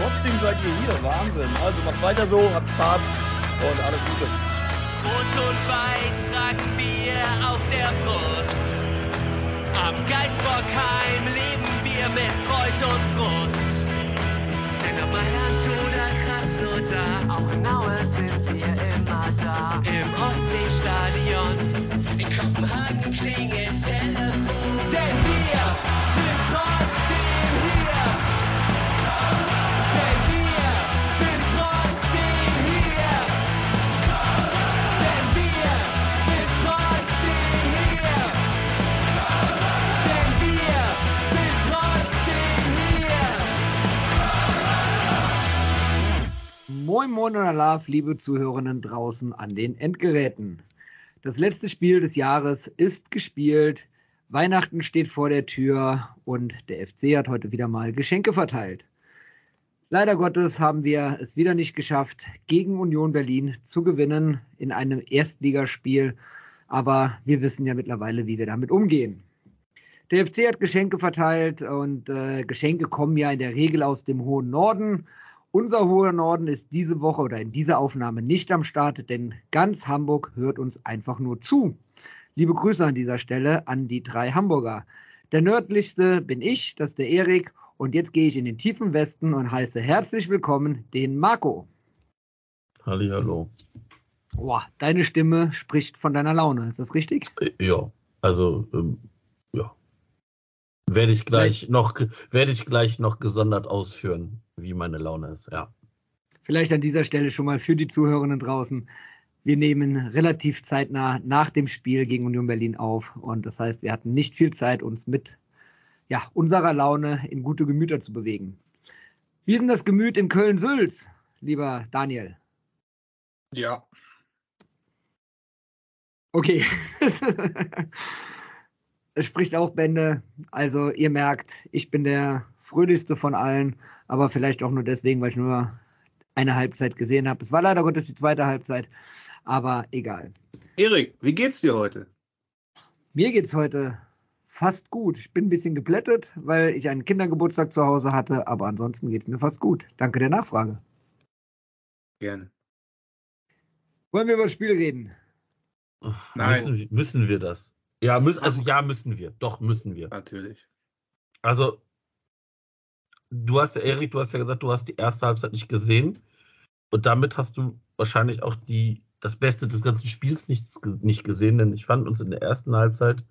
trotzdem seid ihr hier. Wahnsinn. Also macht weiter so, habt Spaß und alles Gute. Rot und Weiß tragen wir auf der Brust. Am Geisbockheim leben wir mit Freud und Frust. Denn am Mailand oder Krasnodar, auch in Aue sind wir immer da. Im Ostseestadion, Moin Moin und Alaf, liebe Zuhörerinnen draußen an den Endgeräten. Das letzte Spiel des Jahres ist gespielt. Weihnachten steht vor der Tür und der FC hat heute wieder mal Geschenke verteilt. Leider Gottes haben wir es wieder nicht geschafft, gegen Union Berlin zu gewinnen in einem Erstligaspiel. Aber wir wissen ja mittlerweile, wie wir damit umgehen. Der FC hat Geschenke verteilt und äh, Geschenke kommen ja in der Regel aus dem hohen Norden. Unser hoher Norden ist diese Woche oder in dieser Aufnahme nicht am Start, denn ganz Hamburg hört uns einfach nur zu. Liebe Grüße an dieser Stelle an die drei Hamburger. Der nördlichste bin ich, das ist der Erik. Und jetzt gehe ich in den tiefen Westen und heiße herzlich willkommen den Marco. Hallihallo. Boah, deine Stimme spricht von deiner Laune, ist das richtig? Ja, also ähm. Werde ich gleich noch werde ich gleich noch gesondert ausführen, wie meine Laune ist, ja. Vielleicht an dieser Stelle schon mal für die Zuhörenden draußen. Wir nehmen relativ zeitnah nach dem Spiel gegen Union Berlin auf und das heißt, wir hatten nicht viel Zeit, uns mit ja, unserer Laune in gute Gemüter zu bewegen. Wie ist denn das Gemüt in Köln-Sülz, lieber Daniel? Ja. Okay. es spricht auch Bände. Also ihr merkt, ich bin der fröhlichste von allen, aber vielleicht auch nur deswegen, weil ich nur eine Halbzeit gesehen habe. Es war leider Gottes die zweite Halbzeit, aber egal. Erik, wie geht's dir heute? Mir geht's heute fast gut. Ich bin ein bisschen geplättet, weil ich einen Kindergeburtstag zu Hause hatte, aber ansonsten geht's mir fast gut. Danke der Nachfrage. Gerne. Wollen wir über das Spiel reden? Nein. Müssen, müssen wir das? Ja, müssen, also ja, müssen wir. Doch, müssen wir. Natürlich. Also, du hast ja, Erik, du hast ja gesagt, du hast die erste Halbzeit nicht gesehen. Und damit hast du wahrscheinlich auch die, das Beste des ganzen Spiels nicht, nicht gesehen, denn ich fand uns in der ersten Halbzeit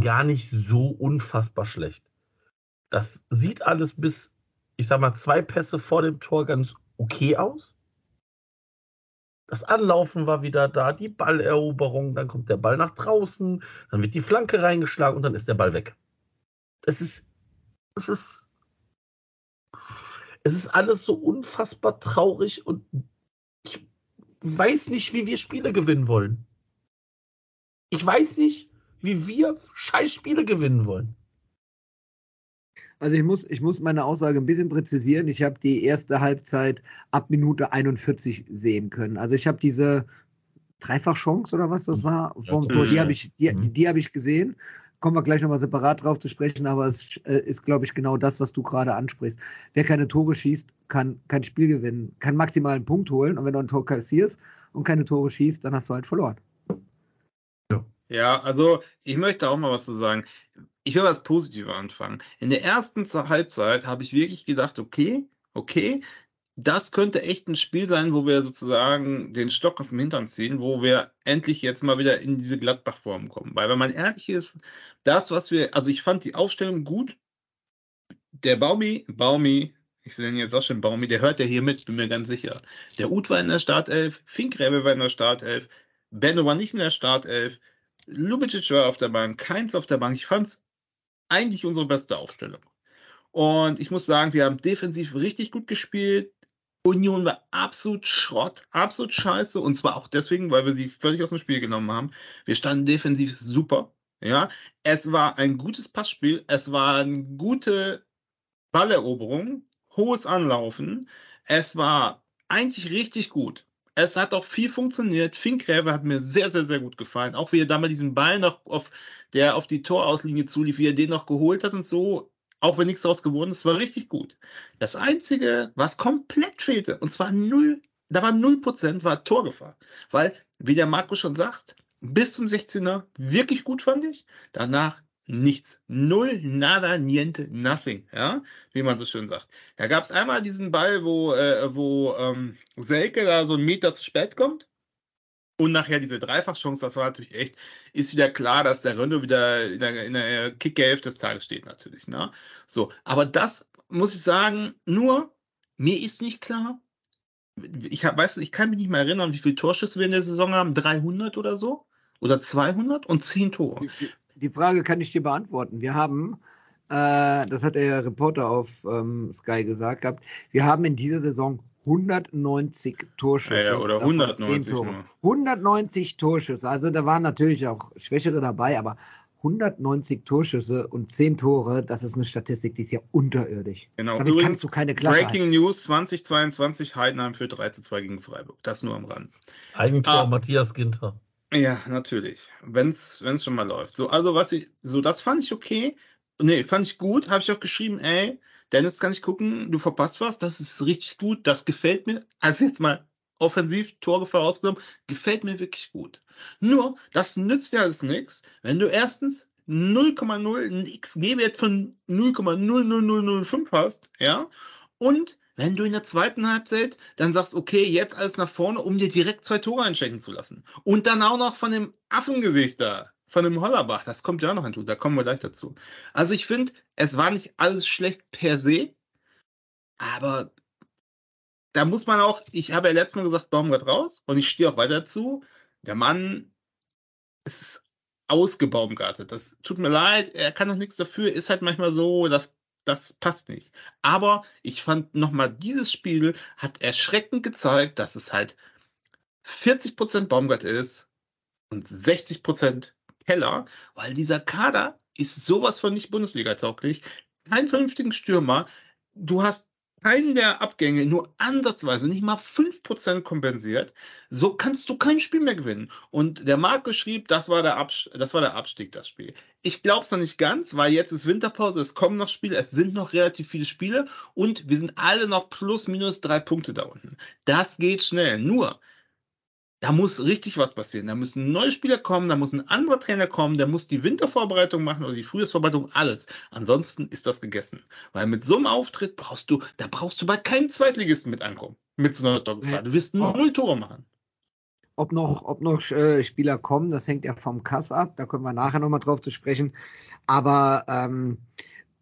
gar nicht so unfassbar schlecht. Das sieht alles bis, ich sag mal, zwei Pässe vor dem Tor ganz okay aus. Das Anlaufen war wieder da, die Balleroberung, dann kommt der Ball nach draußen, dann wird die Flanke reingeschlagen und dann ist der Ball weg. Das ist, es ist, es ist alles so unfassbar traurig und ich weiß nicht, wie wir Spiele gewinnen wollen. Ich weiß nicht, wie wir scheiß Spiele gewinnen wollen. Also ich muss, ich muss meine Aussage ein bisschen präzisieren. Ich habe die erste Halbzeit ab Minute 41 sehen können. Also ich habe diese Dreifachchance oder was das war vom Tor, die habe ich, die, Mhm. die habe ich gesehen. Kommen wir gleich nochmal separat drauf zu sprechen, aber es äh, ist, glaube ich, genau das, was du gerade ansprichst. Wer keine Tore schießt, kann kein Spiel gewinnen, kann maximal einen Punkt holen und wenn du ein Tor kassierst und keine Tore schießt, dann hast du halt verloren. Ja, also ich möchte auch mal was zu sagen. Ich will was Positives anfangen. In der ersten Ze- Halbzeit habe ich wirklich gedacht, okay, okay, das könnte echt ein Spiel sein, wo wir sozusagen den Stock aus dem Hintern ziehen, wo wir endlich jetzt mal wieder in diese Gladbach-Form kommen. Weil wenn man ehrlich ist, das, was wir, also ich fand die Aufstellung gut. Der Baumi, Baumi, ich sehe ihn jetzt auch schon Baumi, der hört ja hier mit, bin mir ganz sicher. Der Uth war in der Startelf, Finkgräbe war in der Startelf, Benno war nicht in der Startelf, Lubicic war auf der Bank, Keins auf der Bank. Ich fand's eigentlich unsere beste Aufstellung. Und ich muss sagen, wir haben defensiv richtig gut gespielt. Union war absolut Schrott, absolut scheiße. Und zwar auch deswegen, weil wir sie völlig aus dem Spiel genommen haben. Wir standen defensiv super. Ja, es war ein gutes Passspiel. Es war eine gute Balleroberung, hohes Anlaufen. Es war eigentlich richtig gut. Es hat auch viel funktioniert. Finkgräber hat mir sehr, sehr, sehr gut gefallen. Auch wie er da mal diesen Ball noch auf, der auf die Torauslinie zulief, wie er den noch geholt hat und so. Auch wenn nichts daraus geworden ist, war richtig gut. Das Einzige, was komplett fehlte, und zwar null, da war null Prozent, war Torgefahr. Weil, wie der Marco schon sagt, bis zum 16er wirklich gut fand ich. Danach nichts. Null, nada, niente, nothing, ja, wie man so schön sagt. Da gab es einmal diesen Ball, wo, äh, wo ähm, Selke da so einen Meter zu spät kommt. Und nachher diese Dreifachchance, das war natürlich echt, ist wieder klar, dass der Renault wieder in der, in der Kickerhälfte des Tages steht, natürlich. Ne? So, aber das muss ich sagen, nur, mir ist nicht klar, ich hab, weißt du, ich kann mich nicht mehr erinnern, wie viele Torschüsse wir in der Saison haben, 300 oder so? Oder 200 und 10 Tore. Die, Frage kann ich dir beantworten. Wir haben, äh, das hat der Reporter auf ähm, Sky gesagt gehabt, wir haben in dieser Saison 190 Torschüsse. Ja, ja, oder davon 190 10 Tore. nur. 190 Torschüsse. Also da waren natürlich auch Schwächere dabei, aber 190 Torschüsse und 10 Tore, das ist eine Statistik, die ist ja unterirdisch. Genau. Damit Übrigens, kannst du keine Klasse halten. Breaking News 2022, Heidenheim für 3 zu 2 gegen Freiburg. Das nur am Rand. Eigentor Ah. Matthias Ginter. Ja, natürlich. Wenn's, wenn's schon mal läuft. So, also was ich, so, das fand ich okay. Nee, fand ich gut. Habe ich auch geschrieben, ey, Dennis, kann ich gucken, du verpasst was. Das ist richtig gut. Das gefällt mir. Also jetzt mal offensiv, Torgefahr ausgenommen, gefällt mir wirklich gut. Nur, das nützt ja alles nichts, wenn du erstens 0,0 einen XG-Wert von 0,00005 hast, ja, und wenn du in der zweiten Halbzeit dann sagst, okay, jetzt alles nach vorne, um dir direkt zwei Tore einschenken zu lassen. Und dann auch noch von dem Affengesicht da, von dem Hollerbach, das kommt ja auch noch hinzu, da kommen wir gleich dazu. Also ich finde, es war nicht alles schlecht per se, aber da muss man auch, ich habe ja letztes Mal gesagt, Baumgart raus und ich stehe auch weiter dazu. Der Mann ist ausgebaumgartet. Das tut mir leid, er kann doch nichts dafür, ist halt manchmal so, dass das passt nicht. Aber ich fand nochmal, dieses Spiel hat erschreckend gezeigt, dass es halt 40% Baumgart ist und 60% Keller, weil dieser Kader ist sowas von nicht Bundesliga-tauglich. Keinen vernünftigen Stürmer. Du hast keinen der Abgänge nur ansatzweise nicht mal 5% kompensiert. So kannst du kein Spiel mehr gewinnen. Und der Marco schrieb, das war der, das war der Abstieg, das Spiel. Ich glaube es noch nicht ganz, weil jetzt ist Winterpause, es kommen noch Spiele, es sind noch relativ viele Spiele und wir sind alle noch plus minus drei Punkte da unten. Das geht schnell. Nur, da muss richtig was passieren. Da müssen neue Spieler kommen, da muss ein anderer Trainer kommen, der muss die Wintervorbereitung machen oder die Frühjahrsvorbereitung, alles. Ansonsten ist das gegessen. Weil mit so einem Auftritt brauchst du, da brauchst du bei keinem Zweitligisten mit ankommen. Mit so einer Doggefahr. Du wirst Oh. null Tore machen. Ob noch, ob noch äh, Spieler kommen, das hängt ja vom Kass ab. Da können wir nachher nochmal drauf zu sprechen. Aber ähm,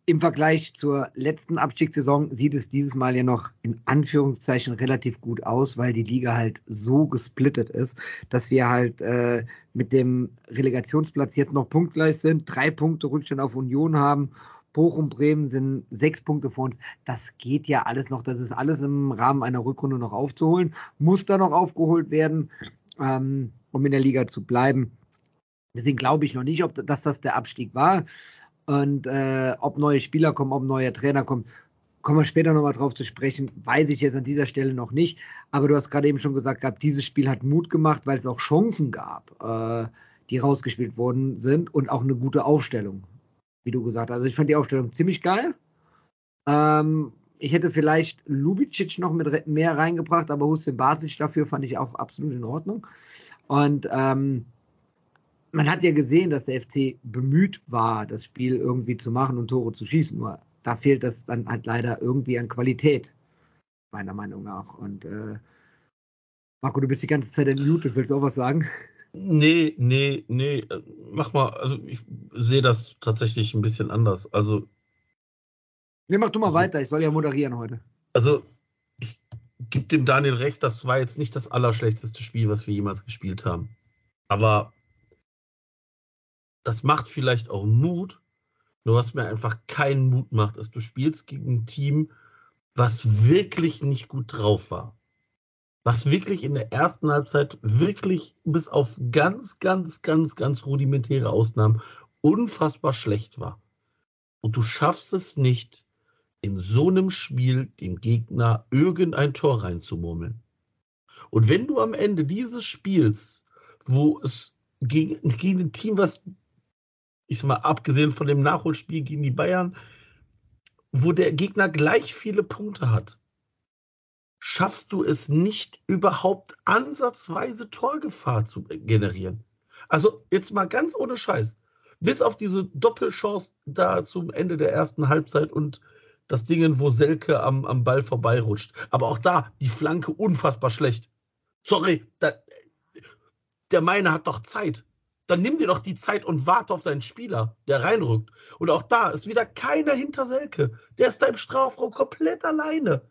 im Vergleich zur letzten Abstiegssaison sieht es dieses Mal ja noch in Anführungszeichen relativ gut aus, weil die Liga halt so gesplittet ist, dass wir halt äh, mit dem Relegationsplatz jetzt noch punktgleich sind, drei Punkte Rückstand auf Union haben. Bochum, Bremen sind sechs Punkte vor uns. Das geht ja alles noch. Das ist alles im Rahmen einer Rückrunde noch aufzuholen. Muss da noch aufgeholt werden, ähm, um in der Liga zu bleiben. Deswegen glaube ich noch nicht, ob dass das der Abstieg war. Und äh, ob neue Spieler kommen, ob ein neuer Trainer kommt, kommen wir später nochmal drauf zu sprechen. Weiß ich jetzt an dieser Stelle noch nicht. Aber du hast gerade eben schon gesagt gehabt, dieses Spiel hat Mut gemacht, weil es auch Chancen gab, äh, die rausgespielt worden sind und auch eine gute Aufstellung, wie du gesagt hast. Also ich fand die Aufstellung ziemlich geil. Ähm, ich hätte vielleicht Lubicic noch mit mehr reingebracht, aber Hussein Basic dafür fand ich auch absolut in Ordnung. Und ähm, man hat ja gesehen, dass der FC bemüht war, das Spiel irgendwie zu machen und Tore zu schießen. Nur da fehlt das dann halt leider irgendwie an Qualität, meiner Meinung nach. Und äh, Marco, du bist die ganze Zeit in Mute, willst du auch was sagen? Nee, nee, nee. Mach mal, also ich sehe das tatsächlich ein bisschen anders. Also, Nee, mach du mal weiter, ich soll ja moderieren heute. also ich gebe dem Daniel recht, das war jetzt nicht das allerschlechteste Spiel, was wir jemals gespielt haben. Aber das macht vielleicht auch Mut. Nur was mir einfach keinen Mut macht, ist, du spielst gegen ein Team, was wirklich nicht gut drauf war. Was wirklich in der ersten Halbzeit wirklich bis auf ganz, ganz, ganz, ganz rudimentäre Ausnahmen unfassbar schlecht war. Und du schaffst es nicht, in so einem Spiel dem Gegner irgendein Tor reinzumurmeln. Und wenn du am Ende dieses Spiels, wo es gegen, gegen ein Team, was, ich sag mal, abgesehen von dem Nachholspiel gegen die Bayern, wo der Gegner gleich viele Punkte hat, schaffst du es nicht überhaupt ansatzweise Torgefahr zu generieren. Also jetzt mal ganz ohne Scheiß. Bis auf diese Doppelchance da zum Ende der ersten Halbzeit und das Ding, wo Selke am, am Ball vorbeirutscht. Aber auch da, die Flanke unfassbar schlecht. Sorry, da, der meine hat doch Zeit. Dann nimm dir doch die Zeit und warte auf deinen Spieler, der reinrückt. Und auch da ist wieder keiner hinter Selke. Der ist da im Strafraum komplett alleine.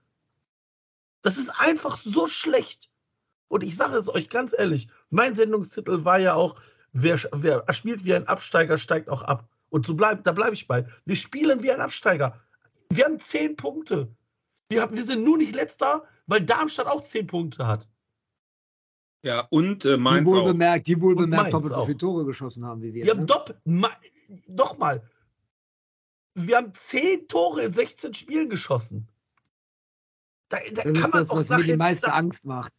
Das ist einfach so schlecht. Und ich sage es euch ganz ehrlich, mein Sendungstitel war ja auch, wer, wer spielt wie ein Absteiger, steigt auch ab. Und so bleib, da bleibe ich bei. Wir spielen wie ein Absteiger. Wir haben zehn Punkte. Wir, haben, wir sind nur nicht letzter, weil Darmstadt auch zehn Punkte hat. Ja, und äh, Mainz die wohl auch. bemerkt, die wohl Und bemerkt Mainz doppelt so viele Tore geschossen haben wie wir. Wir haben ne? doppelt. Nochmal. Wir haben zehn Tore in 16 Spielen geschossen. Da, da das kann ist man das, auch was mir die nicht meiste sagen, Angst macht.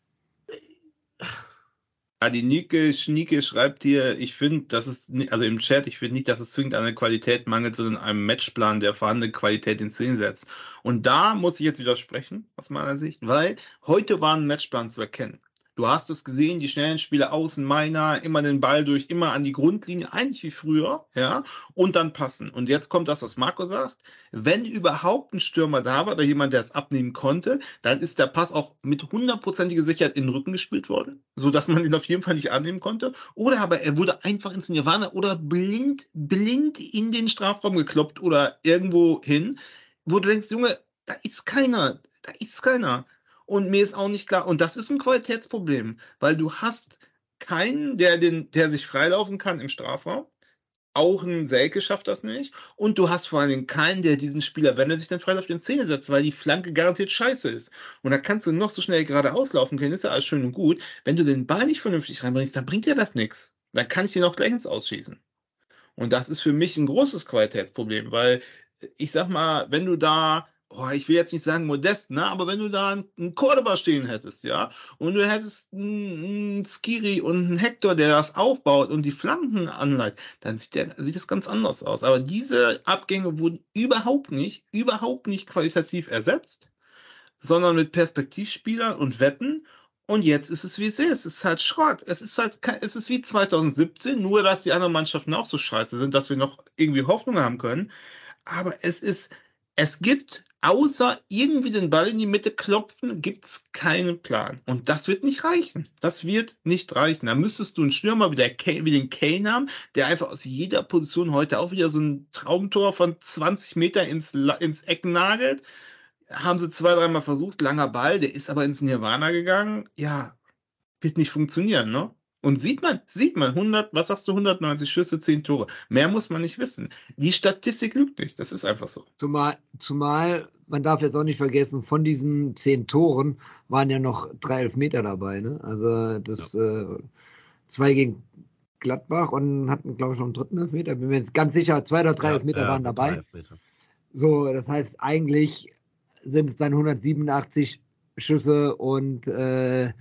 Ja, die Nike Schnieke schreibt hier, ich finde, das ist, also im Chat, ich finde nicht, dass es zwingend an der Qualität mangelt, sondern an einem Matchplan, der vorhandene Qualität in Szene setzt. Und da muss ich jetzt widersprechen, aus meiner Sicht, weil heute war ein Matchplan zu erkennen. Du hast es gesehen, die schnellen Spieler außen, Meiner, immer den Ball durch, immer an die Grundlinie, eigentlich wie früher, ja, und dann passen. Und jetzt kommt das, was Marco sagt. Wenn überhaupt ein Stürmer da war oder jemand, der es abnehmen konnte, dann ist der Pass auch mit hundertprozentiger Sicherheit in den Rücken gespielt worden, so dass man ihn auf jeden Fall nicht annehmen konnte. Oder aber er wurde einfach ins Nirvana oder blind, blind in den Strafraum gekloppt oder irgendwo hin, wo du denkst, Junge, da ist keiner, da ist keiner. Und mir ist auch nicht klar, und das ist ein Qualitätsproblem, weil du hast keinen, der den, der sich freilaufen kann im Strafraum. Auch ein Selke schafft das nicht. Und du hast vor allen Dingen keinen, der diesen Spieler, wenn er sich dann freiläuft, in Szene setzt, weil die Flanke garantiert scheiße ist. Und da kannst du noch so schnell geradeaus laufen können, ist ja alles schön und gut. Wenn du den Ball nicht vernünftig reinbringst, dann bringt dir das nichts. Dann kann ich den auch gleich ins Ausschießen. Und das ist für mich ein großes Qualitätsproblem, weil ich sag mal, wenn du da, oh, ich will jetzt nicht sagen modest, ne, aber wenn du da einen, Cordoba stehen hättest, ja, und du hättest einen, einen Skiri und einen Hector, der das aufbaut und die Flanken anleitet, dann sieht, der, sieht das ganz anders aus. Aber diese Abgänge wurden überhaupt nicht, überhaupt nicht qualitativ ersetzt, sondern mit Perspektivspielern und Wetten. Und jetzt ist es wie es ist. Es ist halt Schrott. Es ist halt, es ist wie 2017, nur dass die anderen Mannschaften auch so scheiße sind, dass wir noch irgendwie Hoffnung haben können. Aber es ist, es gibt, außer irgendwie den Ball in die Mitte klopfen, gibt's keinen Plan. Und das wird nicht reichen. Das wird nicht reichen. Da müsstest du einen Stürmer wie, der Kane, wie den Kane haben, der einfach aus jeder Position heute auch wieder so ein Traumtor von 20 Meter ins, ins Eck nagelt. Haben sie zwei, dreimal versucht, langer Ball, der ist aber ins Nirvana gegangen. Ja, wird nicht funktionieren, ne? Und sieht man, sieht man, 100, was sagst du, 190 Schüsse, 10 Tore. Mehr muss man nicht wissen. Die Statistik lügt nicht. Das ist einfach so. Zumal, zumal, man darf jetzt auch nicht vergessen, von diesen zehn Toren waren ja noch drei Elfmeter dabei. Ne? Also das äh, zwei gegen Gladbach und hatten, glaube ich, noch einen dritten Elfmeter. Bin mir jetzt ganz sicher, zwei oder drei Elfmeter Ja, waren dabei. Elfmeter. So, das heißt, eigentlich sind es dann 187 Schüsse und äh,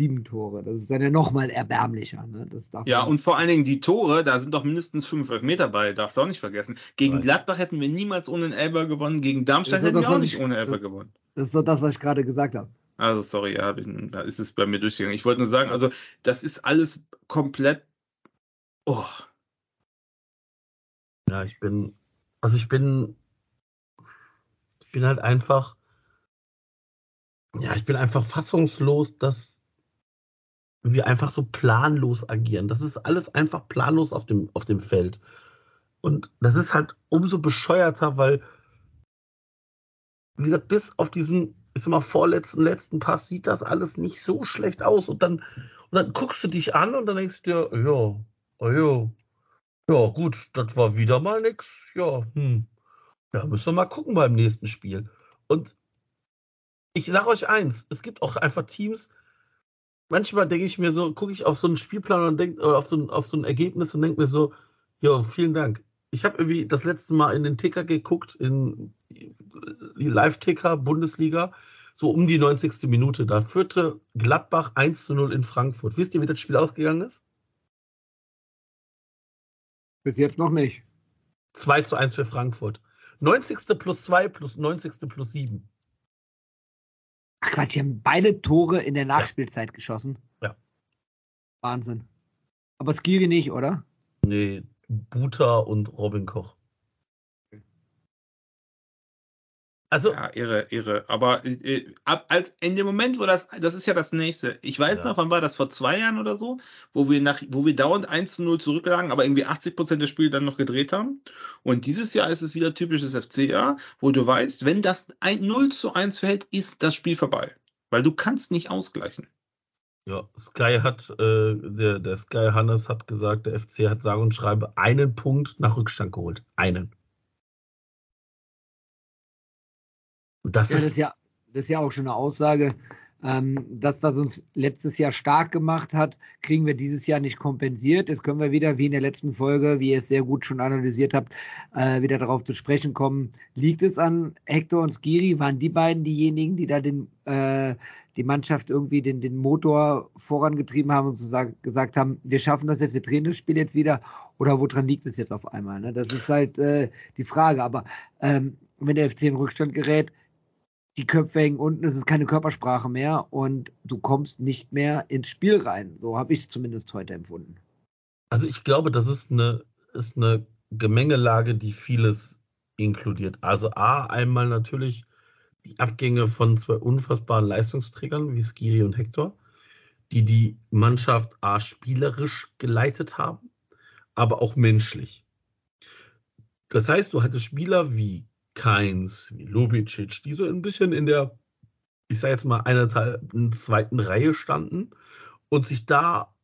sieben Tore. Das ist dann ja nochmal erbärmlicher. Ne? Das darf Ja, und vor allen Dingen die Tore, da sind doch mindestens 5 Meter bei, darfst du auch nicht vergessen. Gegen Right. Gladbach hätten wir niemals ohne einen Elber gewonnen, gegen Darmstadt hätten wir auch nicht ich- ohne Elber das- gewonnen. das ist doch das, was ich gerade gesagt habe. Also sorry, ja, da ist es bei mir durchgegangen. Ich wollte nur sagen, also das ist alles komplett. Oh, Ja, ich bin, also ich bin, ich bin halt einfach, ja, ich bin einfach fassungslos, dass wir einfach so planlos agieren. Das ist alles einfach planlos auf dem, auf dem Feld. Und das ist halt umso bescheuerter, weil, wie gesagt, bis auf diesen, ich sag mal, vorletzten, letzten Pass sieht das alles nicht so schlecht aus. Und dann, und dann guckst du dich an und dann denkst du dir, ja, oh ja, ja, gut, das war wieder mal nix. Ja, hm. Ja, müssen wir mal gucken beim nächsten Spiel. Und ich sage euch eins, es gibt auch einfach Teams, manchmal denke ich mir so, gucke ich auf so einen Spielplan und denk, oder auf so ein, auf so ein Ergebnis und denke mir so, ja, vielen Dank. Ich habe irgendwie das letzte Mal in den Ticker geguckt, in die Live-Ticker Bundesliga, so um die 90. Minute. Da führte Gladbach 1 zu 0 in Frankfurt. Wisst ihr, wie das Spiel ausgegangen ist? Bis jetzt noch nicht. 2 zu 1 für Frankfurt. 90. plus 2 plus 90. plus 7. Ach Quatsch, die haben beide Tore in der Nachspielzeit geschossen. Ja. Wahnsinn. Aber Skiri nicht, oder? Nee, Buta und Robin Koch. Also, Ja, irre, irre. Aber äh, ab, als, in dem Moment, wo das, das ist ja das nächste. Ich weiß Ja. noch, wann war das vor zwei Jahren oder so, wo wir nach, wo wir dauernd 1 zu 0 zurücklagen, aber irgendwie 80 Prozent der Spiele dann noch gedreht haben. Und dieses Jahr ist es wieder typisches FC-Jahr, wo du weißt, wenn das ein 0 zu 1 fällt, ist das Spiel vorbei. Weil du kannst nicht ausgleichen. ja, Sky hat, äh, der, der Sky Hannes hat gesagt, der FC hat sage und schreibe einen Punkt nach Rückstand geholt. Einen. Und das Ja, das ist, ist ja, das ist ja auch schon eine Aussage. Ähm, das, was uns letztes Jahr stark gemacht hat, kriegen wir dieses Jahr nicht kompensiert. Jetzt können wir wieder, wie in der letzten Folge, wie ihr es sehr gut schon analysiert habt, äh, wieder darauf zu sprechen kommen. Liegt es an Hector und Skiri? Waren die beiden diejenigen, die da den, äh, die Mannschaft irgendwie den, den Motor vorangetrieben haben und so sag, gesagt haben, wir schaffen das jetzt, wir drehen das Spiel jetzt wieder? Oder woran liegt es jetzt auf einmal? Ne? Das ist halt äh, die Frage. Aber ähm, wenn der FC in Rückstand gerät, die Köpfe hängen unten, es ist keine Körpersprache mehr und du kommst nicht mehr ins Spiel rein. So habe ich es zumindest heute empfunden. also ich glaube, das ist eine, ist eine Gemengelage, die vieles inkludiert. Also A, einmal natürlich die Abgänge von zwei unfassbaren Leistungsträgern wie Skiri und Hector, die die Mannschaft A spielerisch geleitet haben, aber auch menschlich. Das heißt, du hattest Spieler wie Keins, wie Lubicic, die so ein bisschen in der, ich sage jetzt mal, einer zweiten Reihe standen und sich da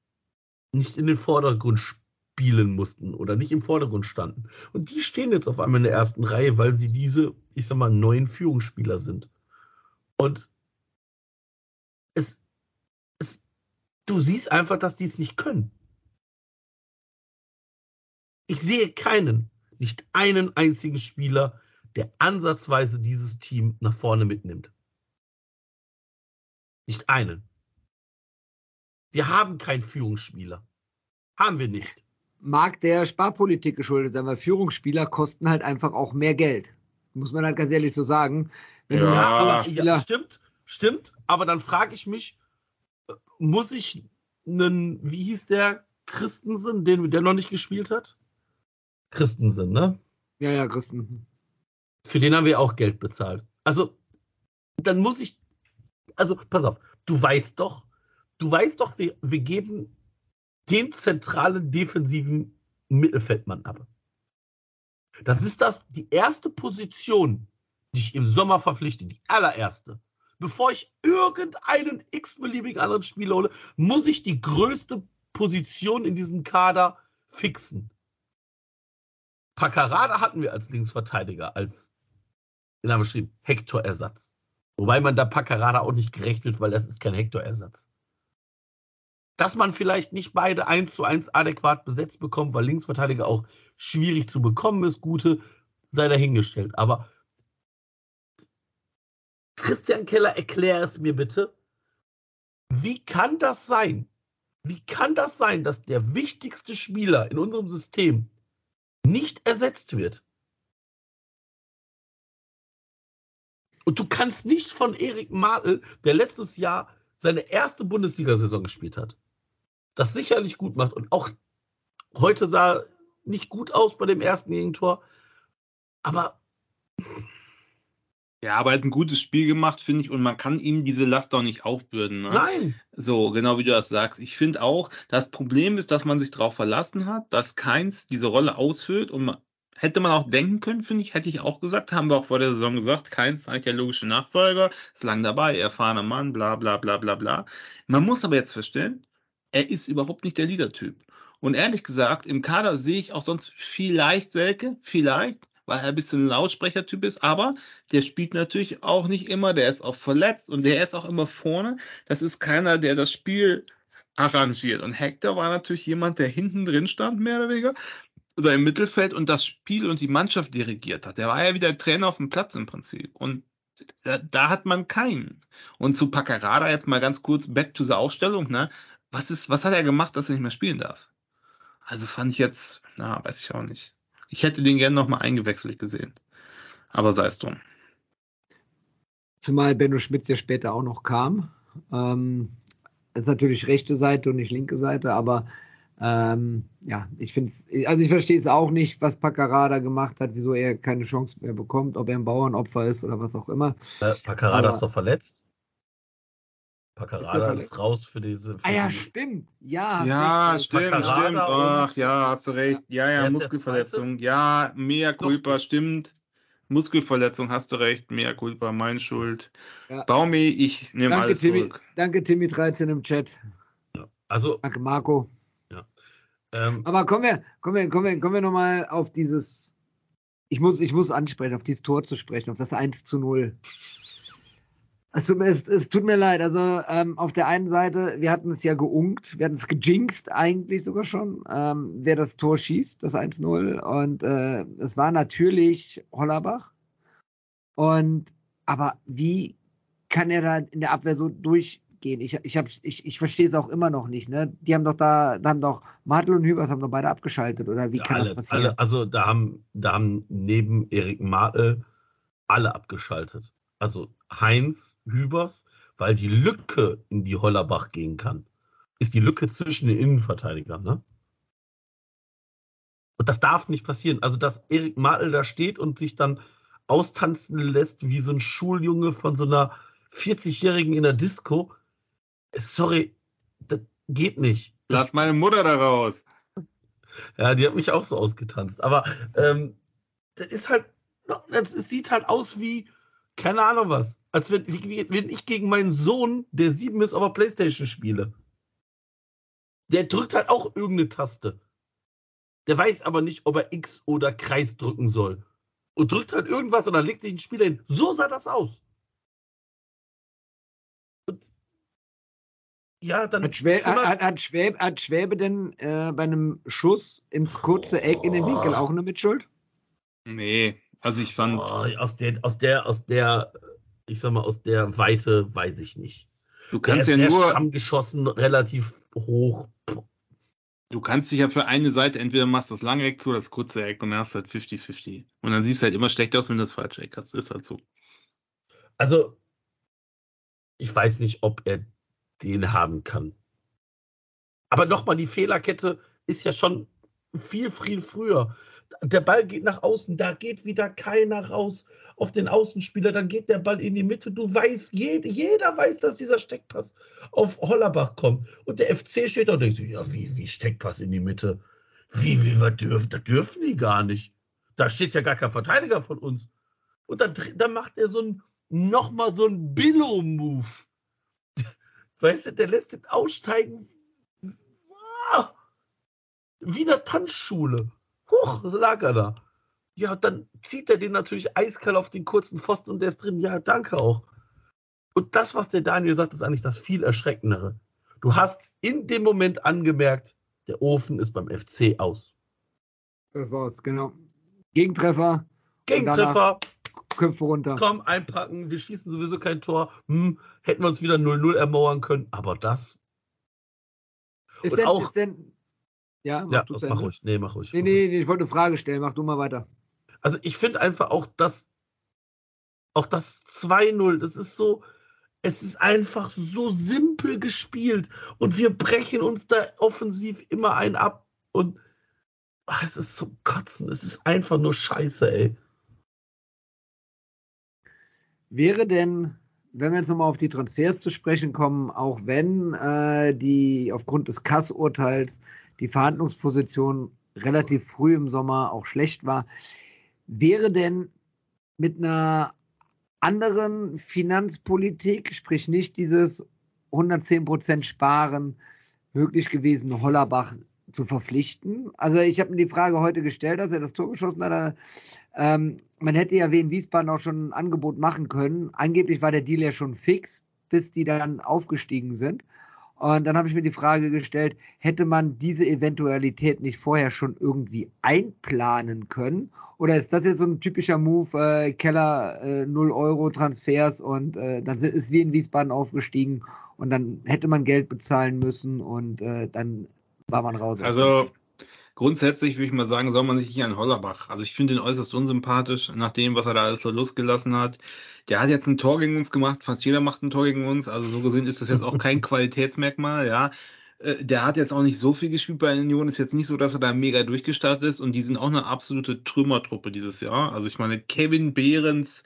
nicht in den Vordergrund spielen mussten oder nicht im Vordergrund standen. Und die stehen jetzt auf einmal in der ersten Reihe, weil sie diese, ich sag mal, neuen Führungsspieler sind. Und es, es, du siehst einfach, dass die es nicht können. Ich sehe keinen, nicht einen einzigen Spieler, der ansatzweise dieses Team nach vorne mitnimmt. Nicht einen. Wir haben keinen Führungsspieler. Haben wir nicht. Mag der Sparpolitik geschuldet sein, weil Führungsspieler kosten halt einfach auch mehr Geld. Muss man halt ganz ehrlich so sagen. Wenn Ja, aber, ja, stimmt, stimmt. Aber dann frage ich mich, muss ich einen, wie hieß der Christensen, den der noch nicht gespielt hat? Christensen, ne? ja, ja, Christen. Für den haben wir auch Geld bezahlt. Also, dann muss ich, also, pass auf, du weißt doch, du weißt doch, wir, wir geben den zentralen defensiven Mittelfeldmann ab. Das ist das, die erste Position, die ich im Sommer verpflichte, die allererste. Bevor ich irgendeinen x-beliebigen anderen Spieler hole, muss ich die größte Position in diesem Kader fixen. Paccarada hatten wir als Linksverteidiger, als den haben wir geschrieben, Hector-Ersatz. Wobei man da Paccarada auch nicht gerecht wird, weil das ist kein Hector-Ersatz. Dass man vielleicht nicht beide eins zu eins adäquat besetzt bekommt, weil Linksverteidiger auch schwierig zu bekommen ist, gute, sei dahingestellt. Aber Christian Keller, erklär es mir bitte. Wie kann das sein? Wie kann das sein, dass der wichtigste Spieler in unserem System nicht ersetzt wird? Und du kannst nicht von Erik Martel, der letztes Jahr seine erste Bundesliga-Saison gespielt hat, das sicherlich gut macht und auch heute sah nicht gut aus bei dem ersten Gegentor, aber Ja, aber er hat ein gutes Spiel gemacht, finde ich, und man kann ihm diese Last auch nicht aufbürden. Ne? nein, So, genau wie du das sagst. Ich finde auch, das Problem ist, dass man sich darauf verlassen hat, dass Keins diese Rolle ausfüllt und man, hätte man auch denken können, finde ich, hätte ich auch gesagt, haben wir auch vor der Saison gesagt, der logische Nachfolger, ist lang dabei, erfahrener Mann, bla bla bla bla bla. Man muss aber jetzt verstehen, er ist überhaupt nicht der Leader-Typ. Und ehrlich gesagt, im Kader sehe ich auch sonst vielleicht Selke, vielleicht, weil er ein bisschen Lautsprechertyp ist, aber der spielt natürlich auch nicht immer, der ist auch verletzt und der ist auch immer vorne. Das ist keiner, der das Spiel arrangiert. Und Hector war natürlich jemand, der hinten drin stand, mehr oder weniger, im Mittelfeld und das Spiel und die Mannschaft dirigiert hat. Der war ja wieder Trainer auf dem Platz im Prinzip. Und da, da hat man keinen. Und zu Paccarada jetzt mal ganz kurz back to the Aufstellung, ne? Was ist, was hat er gemacht, dass er nicht mehr spielen darf? Also fand ich jetzt, na, weiß ich auch nicht. Ich hätte den gerne nochmal eingewechselt gesehen. Aber sei es drum. Zumal Benno Schmitz ja später auch noch kam. Ähm, ist natürlich rechte Seite und nicht linke Seite, aber ähm, ja, ich finde es, also ich verstehe es auch nicht, was Paccarada gemacht hat, wieso er keine Chance mehr bekommt, ob er ein Bauernopfer ist oder was auch immer. Äh, Paccarada ist doch verletzt. Paccarada verletzt? ist, raus für diese. Für Ah ja, stimmt. Ja, hast Ja, stimmt, Paccarada stimmt. und- Ach ja, hast du recht. Ja, ja, ist Muskelverletzung. Ja, mea culpa, stimmt. Muskelverletzung, hast du recht. Mea culpa, mein Schuld. Ja. Baumi, ich nehme Danke alles Timmy, zurück. danke Timmy 13 im Chat. Also, Danke Marco. Ähm, Aber kommen wir, kommen wir, kommen wir, kommen wir nochmal auf dieses, ich muss, ich muss ansprechen, auf dieses Tor zu sprechen, auf das 1 zu 0. Es es, es tut mir leid. Also ähm, auf der einen Seite, wir hatten es ja geunkt, wir hatten es gejinxt eigentlich sogar schon, ähm, wer das Tor schießt, das 1-0. Und äh, es war natürlich Hollerbach. Und aber wie kann er da in der Abwehr so durchgehen? Ich, ich, hab- ich, ich verstehe es auch immer noch nicht. Ne? Die haben doch da, da haben doch Martel und Hübers haben doch beide abgeschaltet, oder wie kann alle, das passieren? alle, also da haben, da haben neben Erik Martel alle abgeschaltet. Also Heinz, Hübers, weil die Lücke in die Hollerbach gehen kann, ist die Lücke zwischen den Innenverteidigern. Ne? Und das darf nicht passieren. Also, dass Erik Martel da steht und sich dann austanzen lässt wie so ein Schuljunge von so einer 40-Jährigen in der Disco. Sorry, das geht nicht. Lass meine Mutter da raus. ja, die hat mich auch so ausgetanzt. Aber ähm, das ist halt, das es sieht halt aus wie, keine Ahnung was. Als wenn, wenn ich gegen meinen Sohn, der sieben ist, auf der Playstation spiele. Der drückt halt auch irgendeine Taste. Der weiß aber nicht, ob er X oder Kreis drücken soll. Und drückt halt irgendwas und dann legt sich ein Spieler hin. So sah das aus. Und ja, dann Hat, Schwä zimmert- hat, hat, Schwäbe, hat Schwäbe denn äh, bei einem Schuss ins kurze Eck in den Winkel auch eine Mitschuld? Nee, also ich fand, Oh, aus der, aus der, aus der, ich sag mal, aus der Weite weiß ich nicht. du kannst der ja nur, geschossen, relativ hoch. du kannst dich ja für eine Seite, entweder machst das lange Eck zu oder das kurze Eck und dann hast du halt 50-50. Und dann siehst du halt immer schlecht aus, wenn du das falsche Eck hast. Ist halt so. Also, ich weiß nicht, ob er den haben kann. Aber nochmal, die Fehlerkette ist ja schon viel, viel früher. Der Ball geht nach außen, da geht wieder keiner raus auf den Außenspieler, dann geht der Ball in die Mitte. Du weißt, jed, jeder weiß, dass dieser Steckpass auf Hollerbach kommt. Und der FC steht da und denkt sich, ja, wie, wie Steckpass in die Mitte? Wie, wie, was dürfen, das dürfen die gar nicht. Da steht ja gar kein Verteidiger von uns. Und dann, dann macht er so ein, nochmal so ein Billow-Move. Weißt du, der lässt den aussteigen. Ah! Wie in der Tanzschule. Huch, so lag er da. Ja, dann zieht er den natürlich eiskalt auf den kurzen Pfosten und der ist drin. Ja, danke auch. Und das, was der Daniel sagt, ist eigentlich das viel Erschreckendere. Du hast in dem Moment angemerkt, der Ofen ist beim FC aus. Das war's, genau. Gegentreffer, Gegentreffer, Köpfe runter. komm, einpacken, wir schießen sowieso kein Tor. Hm, hätten wir uns wieder 0-0 ermauern können, aber das. Ist und denn, auch- ist denn, ja, mach Ja, mach ruhig. Nee, mach ruhig. Nee, nee, nee, ich wollte eine Frage stellen, mach du mal weiter. Also ich finde einfach auch das, auch das 2-0, das ist so, es ist einfach so simpel gespielt und wir brechen uns da offensiv immer ein ab und ach, es ist so kotzen, es ist einfach nur scheiße, ey. Wäre denn, wenn wir jetzt nochmal auf die Transfers zu sprechen kommen, auch wenn äh, die aufgrund des Kass-Urteils die Verhandlungsposition relativ früh im Sommer auch schlecht war, wäre denn mit einer anderen Finanzpolitik, sprich nicht dieses 110% Sparen, möglich gewesen, Hollerbach zu verpflichten? Also ich habe mir die Frage heute gestellt, als er das Tor geschossen hat. Ähm, man hätte ja in Wiesbaden auch schon ein Angebot machen können. Angeblich war der Deal ja schon fix, bis die dann aufgestiegen sind. Und dann habe ich mir die Frage gestellt, hätte man diese Eventualität nicht vorher schon irgendwie einplanen können? Oder ist das jetzt so ein typischer Move, äh, Keller äh, 0 Euro Transfers und äh, dann ist wie in Wiesbaden aufgestiegen und dann hätte man Geld bezahlen müssen und äh, dann war man raus. Also, grundsätzlich würde ich mal sagen, soll man sich nicht an Hollerbach. Also ich finde ihn äußerst unsympathisch, nach dem, was er da alles so losgelassen hat. Der hat jetzt ein Tor gegen uns gemacht, fast jeder macht ein Tor gegen uns. Also so gesehen ist das jetzt auch kein Qualitätsmerkmal, ja. Äh, Der hat jetzt auch nicht so viel gespielt bei Union. Ist jetzt nicht so, dass er da mega durchgestartet ist. Und die sind auch eine absolute Trümmertruppe dieses Jahr. Also ich meine, Kevin Behrens,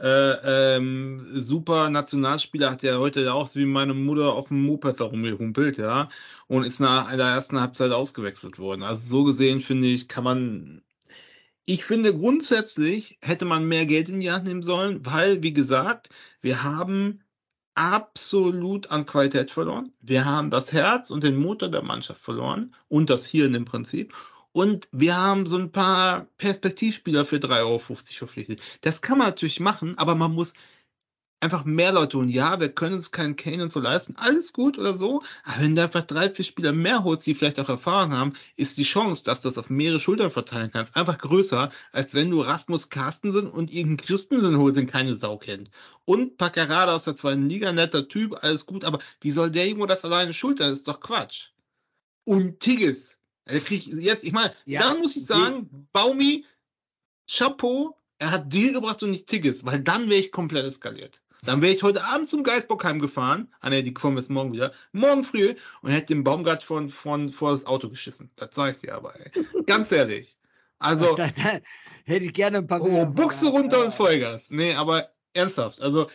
äh, ähm, super Nationalspieler, hat ja heute auch wie meine Mutter auf dem Moped herumgehumpelt, ja, und ist nach der ersten Halbzeit ausgewechselt worden. Also so gesehen finde ich, kann man, ich finde grundsätzlich hätte man mehr Geld in die Hand nehmen sollen, weil, wie gesagt, wir haben absolut an Qualität verloren. Wir haben das Herz und den Motor der Mannschaft verloren und das Hirn im Prinzip. Und wir haben so ein paar Perspektivspieler für 3,50 Euro verpflichtet. Das kann man natürlich machen, aber man muss einfach mehr Leute holen. Ja, wir können uns keinen Kane und so leisten. Alles gut oder so. Aber wenn du einfach drei, vier Spieler mehr holst, die vielleicht auch Erfahrung haben, ist die Chance, dass du das auf mehrere Schultern verteilen kannst, einfach größer, als wenn du Rasmus Carstensen und irgendeinen Christensen holst, den keine Sau kennt. Und Paccarada aus der zweiten Liga, netter Typ, alles gut, aber wie soll der Junge das alleine schultern? Das ist doch Quatsch. Und Tigges. Der krieg ich jetzt, ich meine, Ja, da muss ich sagen, Baumi, Chapeau, er hat Deal gebracht und nicht Tigges, weil dann wäre ich komplett eskaliert. Dann wäre ich heute Abend zum Geisbockheim gefahren. Ah ne, die kommen jetzt morgen wieder. Morgen früh und hätte den Baumgart von, von, vor das Auto geschissen. Das sag ich dir aber, ey. Ganz ehrlich. Also, Da, da hätte ich gerne ein paar oh, Buchse von gehabt. runter und Vollgas. Nee, aber ernsthaft. Also,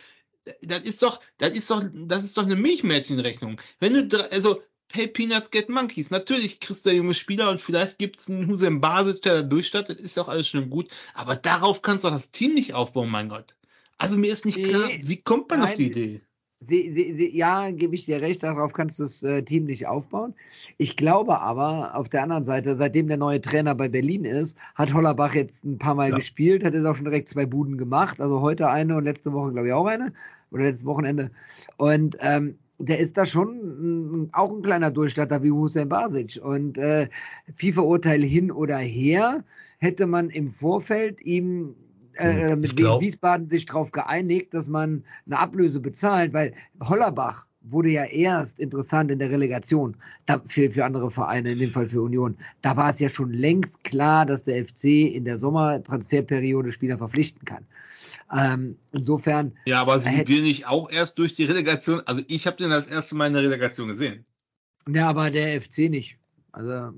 das ist doch, das ist doch, das ist doch eine Milchmädchenrechnung. Wenn du, also, Pay Peanuts get Monkeys. Natürlich kriegst du junge Spieler und vielleicht gibt's einen Hussein Basic, der da durchstattet, ist ja auch alles schön gut. Aber darauf kannst du doch das Team nicht aufbauen, mein Gott. Also mir ist nicht klar, wie kommt man auf Nein, die Idee? Sie, sie, sie, ja, gebe ich dir recht, darauf kannst du das äh, Team nicht aufbauen. Ich glaube aber, auf der anderen Seite, seitdem der neue Trainer bei Berlin ist, hat Hollerbach jetzt ein paar Mal Ja. gespielt, hat jetzt auch schon direkt zwei Buden gemacht. Also heute eine und letzte Woche, glaube ich, auch eine. Oder letztes Wochenende. Und ähm, der ist da schon auch ein kleiner Durchstatter wie Hussein Basic. Und äh, FIFA-Urteil hin oder her hätte man im Vorfeld ihm äh, Hm, mit glaub- Wiesbaden sich darauf geeinigt, dass man eine Ablöse bezahlt, weil Hollerbach wurde ja erst interessant in der Relegation für, für andere Vereine, in dem Fall für Union. Da war es ja schon längst klar, dass der FC in der Sommertransferperiode Spieler verpflichten kann. Ähm, insofern, Ja, aber sind hätte- wir nicht auch erst durch die Relegation? Also ich habe den das erste Mal in der Relegation gesehen. ja, aber der FC nicht. Also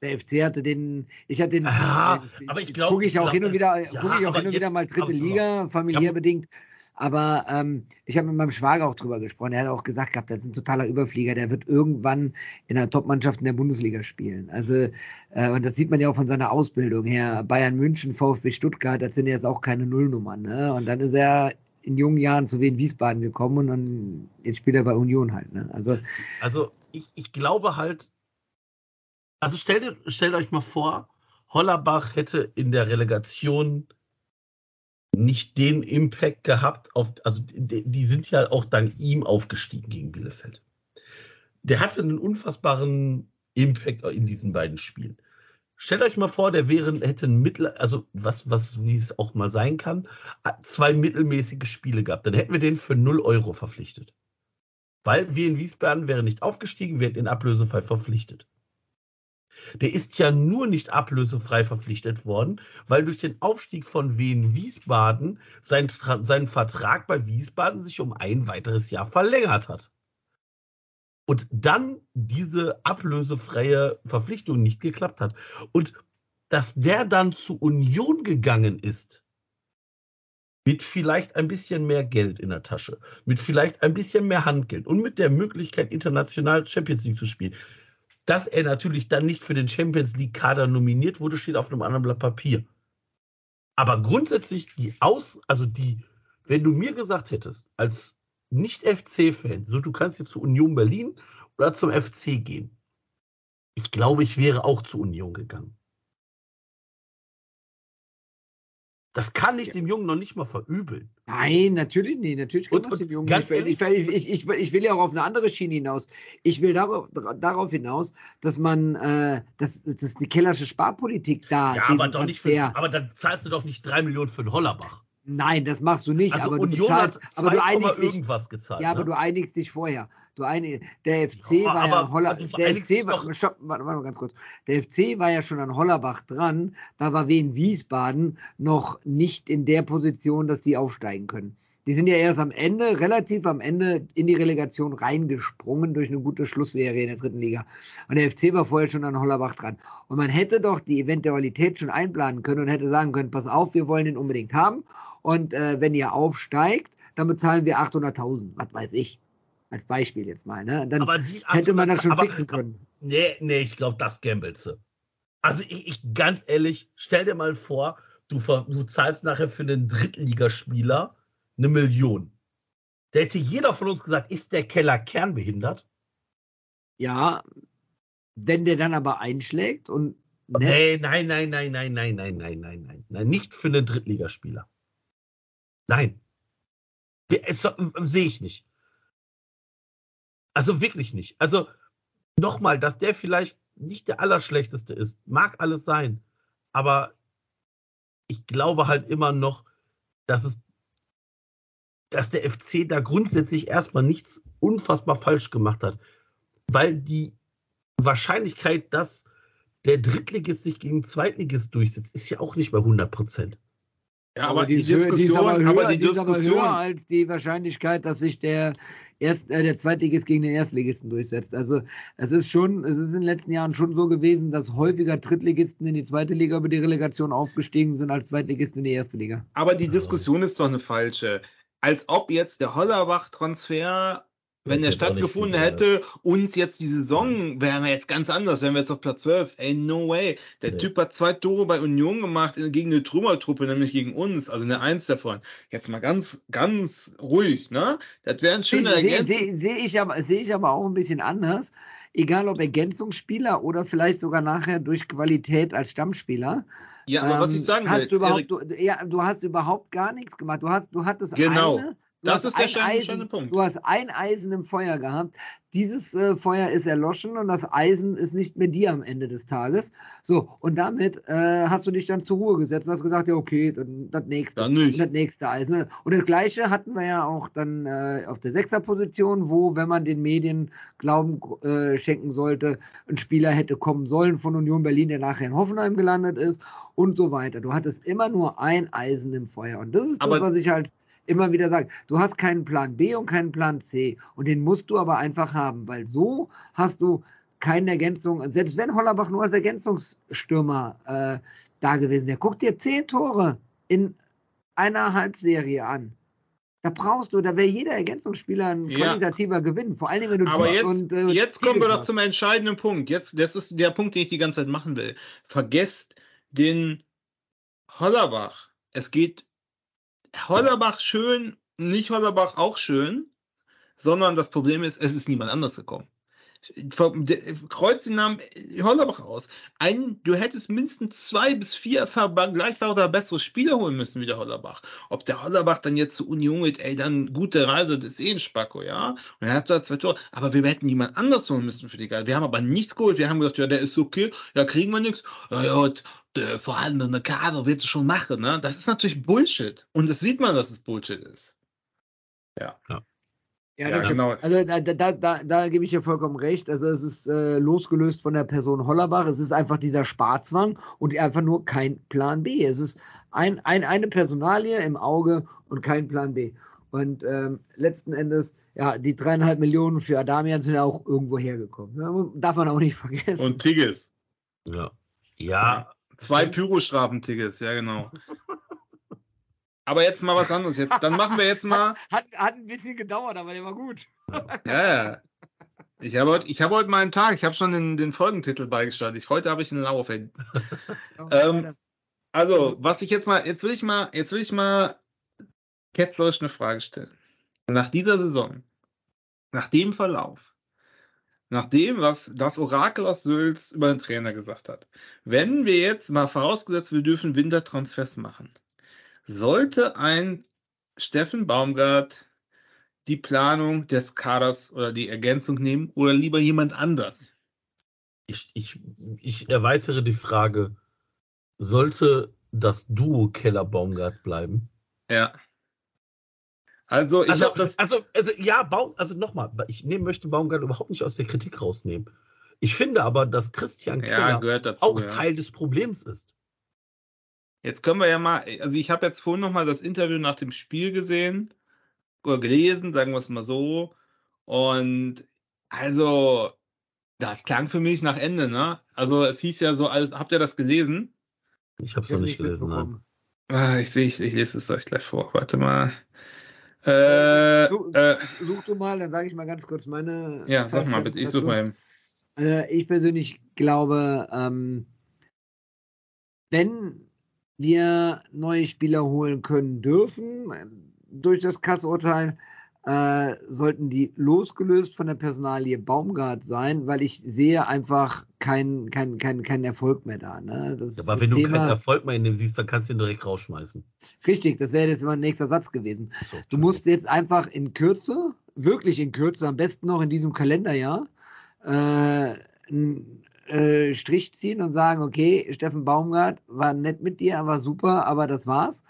der FC hatte den, ich hatte den, Ah, äh, aber ich jetzt glaub- gucke ich ich auch glaub, hin und wieder, ja, gucke ich auch hin und wieder jetzt- mal dritte aber- Liga, familiär Ja. bedingt. Aber ähm, ich habe mit meinem Schwager auch drüber gesprochen. Er hat auch gesagt gehabt, das ist ein totaler Überflieger. Der wird irgendwann in der Topmannschaft in der Bundesliga spielen. Also, äh, und das sieht man ja auch von seiner Ausbildung her. Bayern München, VfB Stuttgart, das sind jetzt auch keine Nullnummern. Ne? Und dann ist er in jungen Jahren zu Wien Wiesbaden gekommen und dann jetzt spielt er bei Union halt. Ne? Also, Also ich, ich glaube halt, also stellt, stellt euch mal vor, Hollerbach hätte in der Relegation nicht den Impact gehabt, auf, also die, die sind ja auch dank ihm aufgestiegen gegen Bielefeld. Der hatte einen unfassbaren Impact in diesen beiden Spielen. Stellt euch mal vor, der wäre, hätte ein Mittel, also was, was, wie es auch mal sein kann, zwei mittelmäßige Spiele gehabt. Dann hätten wir den für 0 Euro verpflichtet. Weil wir in Wiesbaden wäre nicht aufgestiegen, wir hätten ihn ablösefrei verpflichtet. Der ist ja nur nicht ablösefrei verpflichtet worden, weil durch den Aufstieg von Wien Wiesbaden sein, sein Vertrag bei Wiesbaden sich um ein weiteres Jahr verlängert hat. Und dann diese ablösefreie Verpflichtung nicht geklappt hat. Und dass der dann zu Union gegangen ist, mit vielleicht ein bisschen mehr Geld in der Tasche, mit vielleicht ein bisschen mehr Handgeld und mit der Möglichkeit, international Champions League zu spielen. Dass er natürlich dann nicht für den Champions League Kader nominiert wurde, steht auf einem anderen Blatt Papier. Aber grundsätzlich die Aus, also die, wenn du mir gesagt hättest, als Nicht-FC-Fan, so du kannst jetzt zu Union Berlin oder zum FC gehen. Ich glaube, ich wäre auch zu Union gegangen. Das kann ich dem Jungen noch nicht mal verübeln. Nein, natürlich nicht. Natürlich kann man es dem Jungen nicht. Ich, ich, ich, ich, will- ich will ja auch auf eine andere Schiene hinaus. Ich will darauf, darauf hinaus, dass man, äh, dass, dass die kellersche Sparpolitik da. Ja, aber doch nicht für, Transfer- aber dann zahlst du doch nicht drei Millionen für einen Hollerbach. Nein, das machst du nicht, Also aber du Union bezahlst, hat aber du 2, einigst dich, irgendwas gezahlt. ja, aber ne? du einigst dich vorher. Du einig, der FC Ja, war ja Holler, du der FC war, stopp, warte mal ganz kurz. Der FC war ja schon an Hollerbach dran. Da war Wien Wiesbaden noch nicht in der Position, dass die aufsteigen können. Die sind ja erst am Ende, relativ am Ende in die Relegation reingesprungen durch eine gute Schlussserie in der dritten Liga. Und der FC war vorher schon an Hollerbach dran. Und man hätte doch die Eventualität schon einplanen können und hätte sagen können, pass auf, wir wollen den unbedingt haben. Und äh, wenn ihr aufsteigt, dann bezahlen wir 800.000, was weiß ich. Als Beispiel jetzt mal. Ne? Dann Aber die hätte man das schon aber- fixen können. Nee, nee, ich glaube, das gambelst du. Also ich, ich, ganz ehrlich, stell dir mal vor, du, du zahlst nachher für einen Drittligaspieler eine Million. Da hätte jeder von uns gesagt, ist der Keller kernbehindert? Ja, wenn der dann aber einschlägt und ne, Nee, nein, nein, nein, nein, nein, nein, nein, nein, nein, nein, nicht für einen Drittligaspieler. Nein. Sehe ich nicht. Also wirklich nicht. Also nochmal, dass der vielleicht nicht der Allerschlechteste ist, mag alles sein. Aber ich glaube halt immer noch, dass es, dass der FC da grundsätzlich erstmal nichts unfassbar falsch gemacht hat. Weil die Wahrscheinlichkeit, dass der Drittligist sich gegen Zweitligist durchsetzt, ist ja auch nicht bei 100 Prozent. Ja, aber die, ist höher- Diskussion, ist aber höher, aber die die ist aber Diskussion, höher als die Wahrscheinlichkeit, dass sich der Erst, äh, der Zweitligist gegen den Erstligisten durchsetzt. Also es ist schon, es ist in den letzten Jahren schon so gewesen, dass häufiger Drittligisten in die zweite Liga über die Relegation aufgestiegen sind als Zweitligisten in die erste Liga. aber die Diskussion ist doch eine falsche. Als ob jetzt der Hollerbach-Transfer, wenn er nicht stattgefunden hätte, uns jetzt die Saison wäre jetzt ganz anders, wären wir jetzt auf Platz 12. Ey, no way. Der Nee. Typ hat zwei Tore bei Union gemacht gegen eine Trümmertruppe, nämlich gegen uns, also eine Eins davon. Jetzt mal ganz, ganz ruhig, ne? Das wäre ein schöner Sehe Ergänzung. seh, seh ich, aber- seh ich aber auch ein bisschen anders. Egal ob Ergänzungsspieler oder vielleicht sogar nachher durch Qualität als Stammspieler. Ja, aber was Ähm, ich sagen hast will, du überhaupt, Erik, du, ja, du hast überhaupt gar nichts gemacht. Du hast, du hattest Genau. eine, du Das ist der entscheidende Punkt. Du hast ein Eisen im Feuer gehabt. Dieses äh, Feuer ist erloschen und das Eisen ist nicht mehr dir am Ende des Tages. So, und damit äh, hast du dich dann zur Ruhe gesetzt und hast gesagt, ja, okay, dann das nächste. Dann nicht. Das nächste Eisen. Und das gleiche hatten wir ja auch dann äh, auf der Sechserposition, wo, wenn man den Medien Glauben äh, schenken sollte, ein Spieler hätte kommen sollen von Union Berlin, der nachher in Hoffenheim gelandet ist und so weiter. Du hattest immer nur ein Eisen im Feuer. Und das ist Aber- das, was ich halt immer wieder sage. Du hast keinen Plan B und keinen Plan C. Und den musst du aber einfach haben, weil so hast du keine Ergänzung. Selbst wenn Hollerbach nur als Ergänzungsstürmer äh, da gewesen wäre, guck dir zehn Tore in einer Halbserie an. Da brauchst du, da wäre jeder Ergänzungsspieler ein Ja. qualitativer Gewinn. Vor allem, wenn du Aber jetzt, und, äh, jetzt kommen wir doch zum entscheidenden Punkt. Jetzt, das ist der Punkt, den ich die ganze Zeit machen will. Vergesst den Hollerbach. Es geht Hollerbach schön, nicht Hollerbach auch schön, sondern das Problem ist, es ist niemand anders gekommen. Kreuz den Namen Hollerbach aus. Ein, du hättest mindestens zwei bis vier vergleichbare oder bessere Spieler holen müssen wie der Hollerbach. Ob der Hollerbach dann jetzt zur Union geht, ey, dann gute Reise, das ist eh ein Spacko, ja. Und er hat da zwei Tore. Aber wir hätten jemand anders holen müssen für die Geil. Wir haben aber nichts geholt. Wir haben gesagt, ja, der ist okay, ja, kriegen wir nichts. Ja, ja, der vorhandene Kader wird es schon machen, ne? Das ist natürlich Bullshit. Und das sieht man, dass es Bullshit ist. Ja. Ja, Ja, das stimmt. genau. Also da, da, da, da gebe ich dir vollkommen recht. Also es ist äh, losgelöst von der Person Hollerbach. Es ist einfach dieser Sparzwang und einfach nur kein Plan B. Es ist ein, ein, eine Personalie im Auge und kein Plan B. Und ähm, letzten Endes, ja, die dreieinhalb Millionen für Adamian sind ja auch irgendwo hergekommen. Ne? Darf man auch nicht vergessen. Und Tigges. Ja. Ja, Zwei Pyrostrafen Tigges, ja, genau. Aber jetzt mal was anderes. Jetzt, dann machen wir jetzt mal. hat, hat ein bisschen gedauert, aber der war gut. Ja, ja. Ich habe heute, ich habe heute mal einen Tag. Ich habe schon den, den Folgentitel beigestaltet. Heute habe ich einen Lauf. Ähm, Also, was ich jetzt mal, jetzt will ich mal, jetzt will ich mal ketzerisch eine Frage stellen. Nach dieser Saison, nach dem Verlauf, nach dem, was das Orakel aus Sülz über den Trainer gesagt hat, wenn wir jetzt mal vorausgesetzt, wir dürfen Wintertransfers machen, sollte ein Steffen Baumgart die Planung des Kaders oder die Ergänzung nehmen oder lieber jemand anders? ich, ich, ich erweitere die Frage, sollte das Duo Keller Baumgart bleiben? Ja. Also, ich Also, habe das. also, also ja, Baum, also nochmal, ich nehm, möchte Baumgart überhaupt nicht aus der Kritik rausnehmen. Ich finde aber, dass Christian Ja, Keller gehört dazu. auch ja. Teil des Problems ist. Jetzt können wir ja mal, also ich habe jetzt vorhin noch mal das Interview nach dem Spiel gesehen oder gelesen, sagen wir es mal so. Und also, das klang für mich nach Ende, ne? Also es hieß ja so, als, habt ihr das gelesen? Ich habe es noch nicht gelesen. Nein. Ah, ich sehe, ich, ich lese es euch gleich vor. Warte mal. Äh, Du- äh, Such du mal, dann sage ich mal ganz kurz meine. ja, sag mal bitte, ich suche mal. eben. Äh, ich persönlich glaube, ähm, wenn wir neue Spieler holen können dürfen durch das Kassurteil, äh, sollten die losgelöst von der Personalie Baumgart sein, weil ich sehe einfach keinen kein, kein, kein Erfolg mehr da. Ne? Aber wenn du Thema, keinen Erfolg mehr in dem siehst, dann kannst du ihn direkt rausschmeißen. Richtig, das wäre jetzt mein nächster Satz gewesen. So, Du musst jetzt einfach in Kürze, wirklich in Kürze, am besten noch in diesem Kalenderjahr, äh, einen äh, Strich ziehen und sagen, okay, Steffen Baumgart war nett mit dir, war super, aber das war's.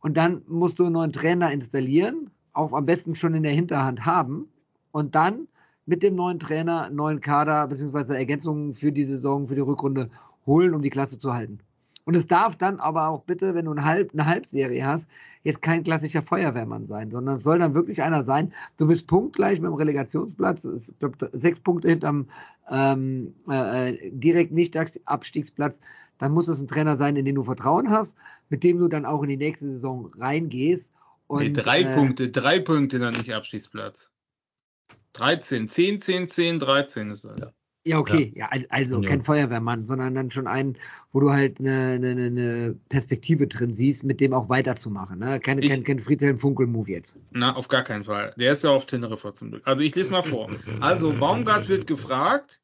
Und dann musst du einen neuen Trainer installieren, auch am besten schon in der Hinterhand haben und dann mit dem neuen Trainer neuen Kader bzw. Ergänzungen für die Saison, für die Rückrunde holen, um die Klasse zu halten. Und es darf dann aber auch bitte, wenn du eine, Halb, eine Halbserie hast, jetzt kein klassischer Feuerwehrmann sein, sondern es soll dann wirklich einer sein. Du bist punktgleich mit dem Relegationsplatz, ich glaube sechs Punkte hinterm ähm, äh, direkt nicht Abstiegsplatz. Dann muss es ein Trainer sein, in den du Vertrauen hast, mit dem du dann auch in die nächste Saison reingehst. Und, nee, drei äh, Punkte, drei Punkte dann nicht Abschließplatz. 13, 10, 10, 10, 13 ist das. Ja. Ja, okay, ja, also, also Ja. kein Feuerwehrmann, sondern dann schon einen, wo du halt eine, eine, eine Perspektive drin siehst, mit dem auch weiterzumachen. Ne? Keine, Ich- kein, kein Friedhelm Funkel-Move jetzt. Na, auf gar keinen Fall. Der ist ja auf Teneriffa zum Glück. Also ich lese mal vor. Also Baumgart wird gefragt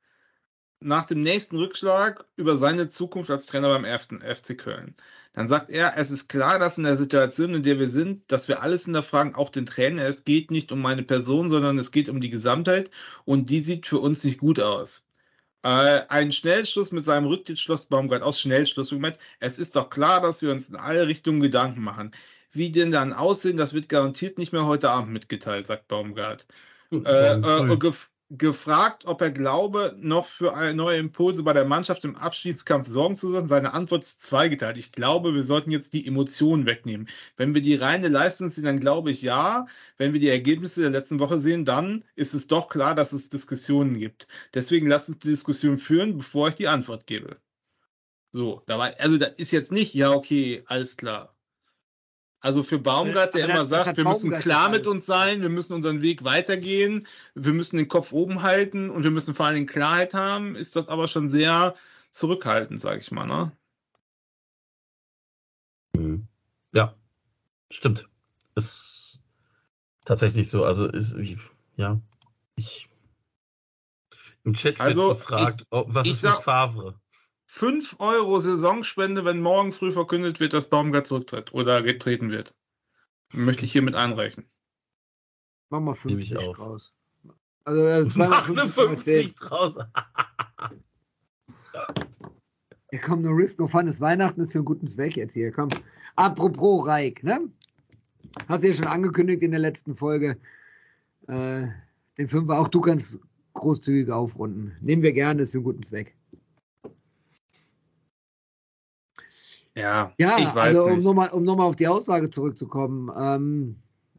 nach dem nächsten Rückschlag über seine Zukunft als Trainer beim 1. FC Köln. Dann sagt er, es ist klar, dass in der Situation, in der wir sind, dass wir alles hinterfragen, auch den Trainer. Es geht nicht um meine Person, sondern es geht um die Gesamtheit und die sieht für uns nicht gut aus. Äh, ein Schnellschluss mit seinem Rücktritt schloss Baumgart aus. Schnellschluss. Moment, es ist doch klar, dass wir uns in alle Richtungen Gedanken machen. Wie denn dann aussehen, das wird garantiert nicht mehr heute Abend mitgeteilt, sagt Baumgart. Äh, äh, gef gefragt, ob er glaube, noch für neue Impulse bei der Mannschaft im Abschiedskampf sorgen zu sollen. Seine Antwort ist zweigeteilt. Ich glaube, wir sollten jetzt die Emotionen wegnehmen. Wenn wir die reine Leistung sehen, dann glaube ich ja. Wenn wir die Ergebnisse der letzten Woche sehen, dann ist es doch klar, dass es Diskussionen gibt. Deswegen lasst uns die Diskussion führen, bevor ich die Antwort gebe. So, da war, also das ist jetzt nicht, ja, okay, alles klar. Also für Baumgart, der immer sagt, wir müssen klar mit uns sein, wir müssen unseren Weg weitergehen, wir müssen den Kopf oben halten und wir müssen vor allen Dingen Klarheit haben, ist das aber schon sehr zurückhaltend, sage ich mal. Ne? Mhm. Ja, stimmt. Ist tatsächlich so. Also ist, ich- ja, ich im Chat wird Also, gefragt, oh, was ich ist sag- mit Favre? 5 Euro Saisonspende, wenn morgen früh verkündet wird, dass Baumgart zurücktritt oder getreten wird. Möchte ich hiermit einreichen. Mach mal Nehme ich 50 auf. draus. Also Mach eine 250 50 draus. Ja, komm, no risk, no fun. ist Weihnachten, ist für einen guten Zweck jetzt hier. Komm. Apropos Reik, ne? Hat sie ja schon angekündigt in der letzten Folge. Äh, den Fünfer, auch du kannst großzügig aufrunden. Nehmen wir gerne, ist für einen guten Zweck. Ja, Ja, ich weiß also um nochmal um noch mal auf die Aussage zurückzukommen. Ähm,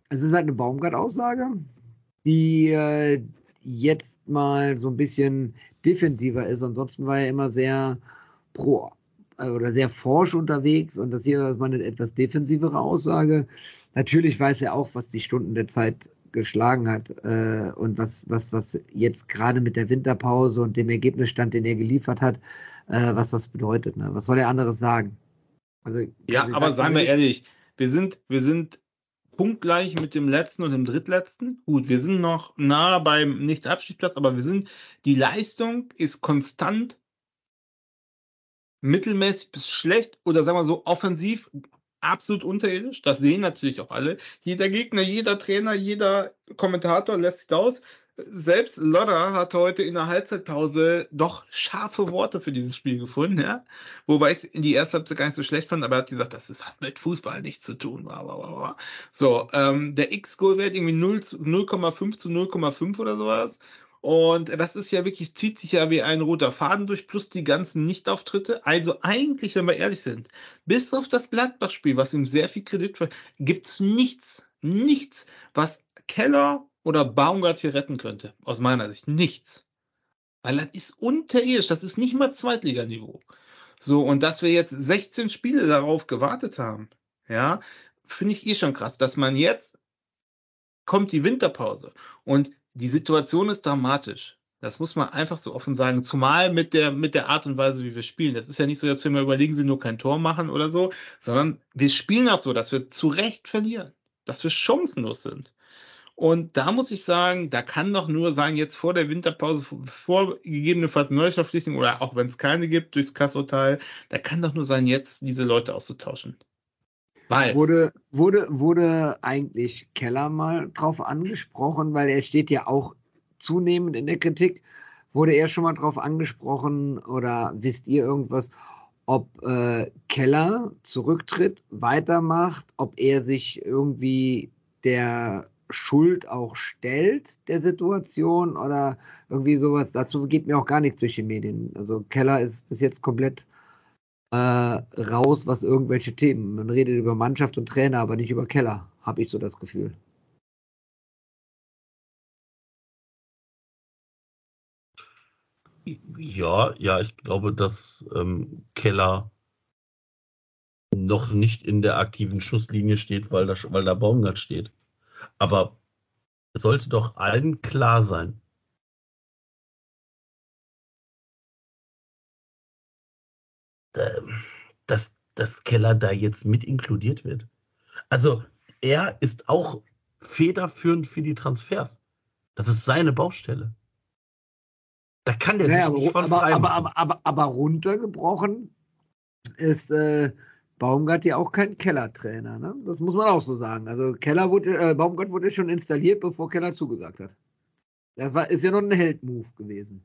es ist halt eine Baumgart-Aussage, die äh, jetzt mal so ein bisschen defensiver ist. Ansonsten war er immer sehr pro äh, oder sehr forsch unterwegs und das hier ist mal eine etwas defensivere Aussage. Natürlich weiß er auch, was die Stunden der Zeit geschlagen hat äh, und was, was, was jetzt gerade mit der Winterpause und dem Ergebnisstand, den er geliefert hat, äh, was das bedeutet. Ne? Was soll er anderes sagen? Also, Ja, also, aber seien wir ich- ehrlich, wir sind, wir sind punktgleich mit dem letzten und dem drittletzten. Gut, wir sind noch nah beim Nicht-Abstiegsplatz, aber wir sind, die Leistung ist konstant mittelmäßig bis schlecht oder sagen wir so offensiv absolut unterirdisch. Das sehen natürlich auch alle. Jeder Gegner, jeder Trainer, jeder Kommentator lässt sich da aus. Selbst Lodder hat heute in der Halbzeitpause doch scharfe Worte für dieses Spiel gefunden, ja. Wobei ich in die erste Halbzeit gar nicht so schlecht fand, aber er hat gesagt, das ist, hat mit Fußball nichts zu tun. Bla, bla, bla. So, ähm, der X-Goal-Wert irgendwie 0,5 zu 0,5 oder sowas. Und das ist ja wirklich, zieht sich ja wie ein roter Faden durch, plus die ganzen Nichtauftritte. Also eigentlich, wenn wir ehrlich sind, bis auf das Gladbach-Spiel, was ihm sehr viel Kredit gibt, gibt's nichts, nichts, was Keller oder Baumgart hier retten könnte. Aus meiner Sicht nichts. Weil das ist unterirdisch, das ist nicht mal Zweitliganiveau. So, und dass wir jetzt 16 Spiele darauf gewartet haben, ja, finde ich eh schon krass, dass man jetzt kommt die Winterpause und die Situation ist dramatisch. Das muss man einfach so offen sagen. Zumal mit der, mit der Art und Weise, wie wir spielen. Das ist ja nicht so, dass wir mal überlegen, sie nur kein Tor machen oder so, sondern wir spielen auch so, dass wir zu Recht verlieren. Dass wir chancenlos sind. Und da muss ich sagen, da kann doch nur sein, jetzt vor der Winterpause, vor gegebenenfalls Neuverpflichtung oder auch wenn es keine gibt durchs Kassurteil, da kann doch nur sein, jetzt diese Leute auszutauschen. Weil. Wurde, wurde, wurde eigentlich Keller mal drauf angesprochen, weil er steht ja auch zunehmend in der Kritik. Wurde er schon mal drauf angesprochen oder wisst ihr irgendwas, ob äh, Keller zurücktritt, weitermacht, ob er sich irgendwie der Schuld auch stellt der Situation oder irgendwie sowas. Dazu geht mir auch gar nichts durch die Medien. Also Keller ist bis jetzt komplett äh, raus, was irgendwelche Themen. Man redet über Mannschaft und Trainer, aber nicht über Keller, habe ich so das Gefühl. Ja, ja, ich glaube, dass ähm, Keller noch nicht in der aktiven Schusslinie steht, weil da, weil da Baumgart steht. Aber es sollte doch allen klar sein, dass, dass Keller da jetzt mit inkludiert wird. Also er ist auch federführend für die Transfers. Das ist seine Baustelle. Da kann der naja, sich nicht von aber, aber, aber, aber, aber, runtergebrochen ist äh, Baumgart ja auch kein Kellertrainer. Ne? Das muss man auch so sagen. Also Keller wurde, äh, Baumgart wurde schon installiert, bevor Keller zugesagt hat. Das war, ist ja noch ein Held-Move gewesen.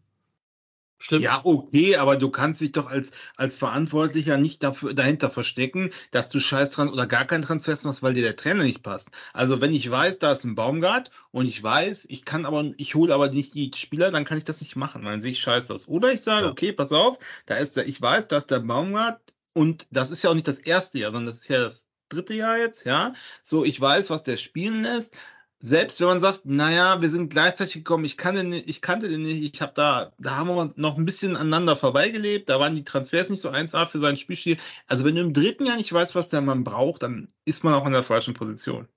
Stimmt. Ja, okay, aber du kannst dich doch als, als Verantwortlicher nicht dafür, dahinter verstecken, dass du scheiß dran oder gar keinen Transfer machst, weil dir der Trainer nicht passt. Also wenn ich weiß, da ist ein Baumgart und ich weiß, ich kann aber, ich hole aber nicht die Spieler, dann kann ich das nicht machen, dann sehe ich scheiße aus. Oder ich sage, ja. okay, pass auf, da ist der, ich weiß, da ist der Baumgart und das ist ja auch nicht das erste Jahr, sondern das ist ja das dritte Jahr jetzt, ja. So, ich weiß, was der spielen lässt selbst wenn man sagt, naja, wir sind gleichzeitig gekommen, ich, kann den, ich kannte den nicht, ich habe da, da haben wir noch ein bisschen aneinander vorbeigelebt, da waren die Transfers nicht so 1A für sein Spielstil. Also wenn du im dritten Jahr nicht weißt, was der Mann braucht, dann ist man auch in der falschen Position.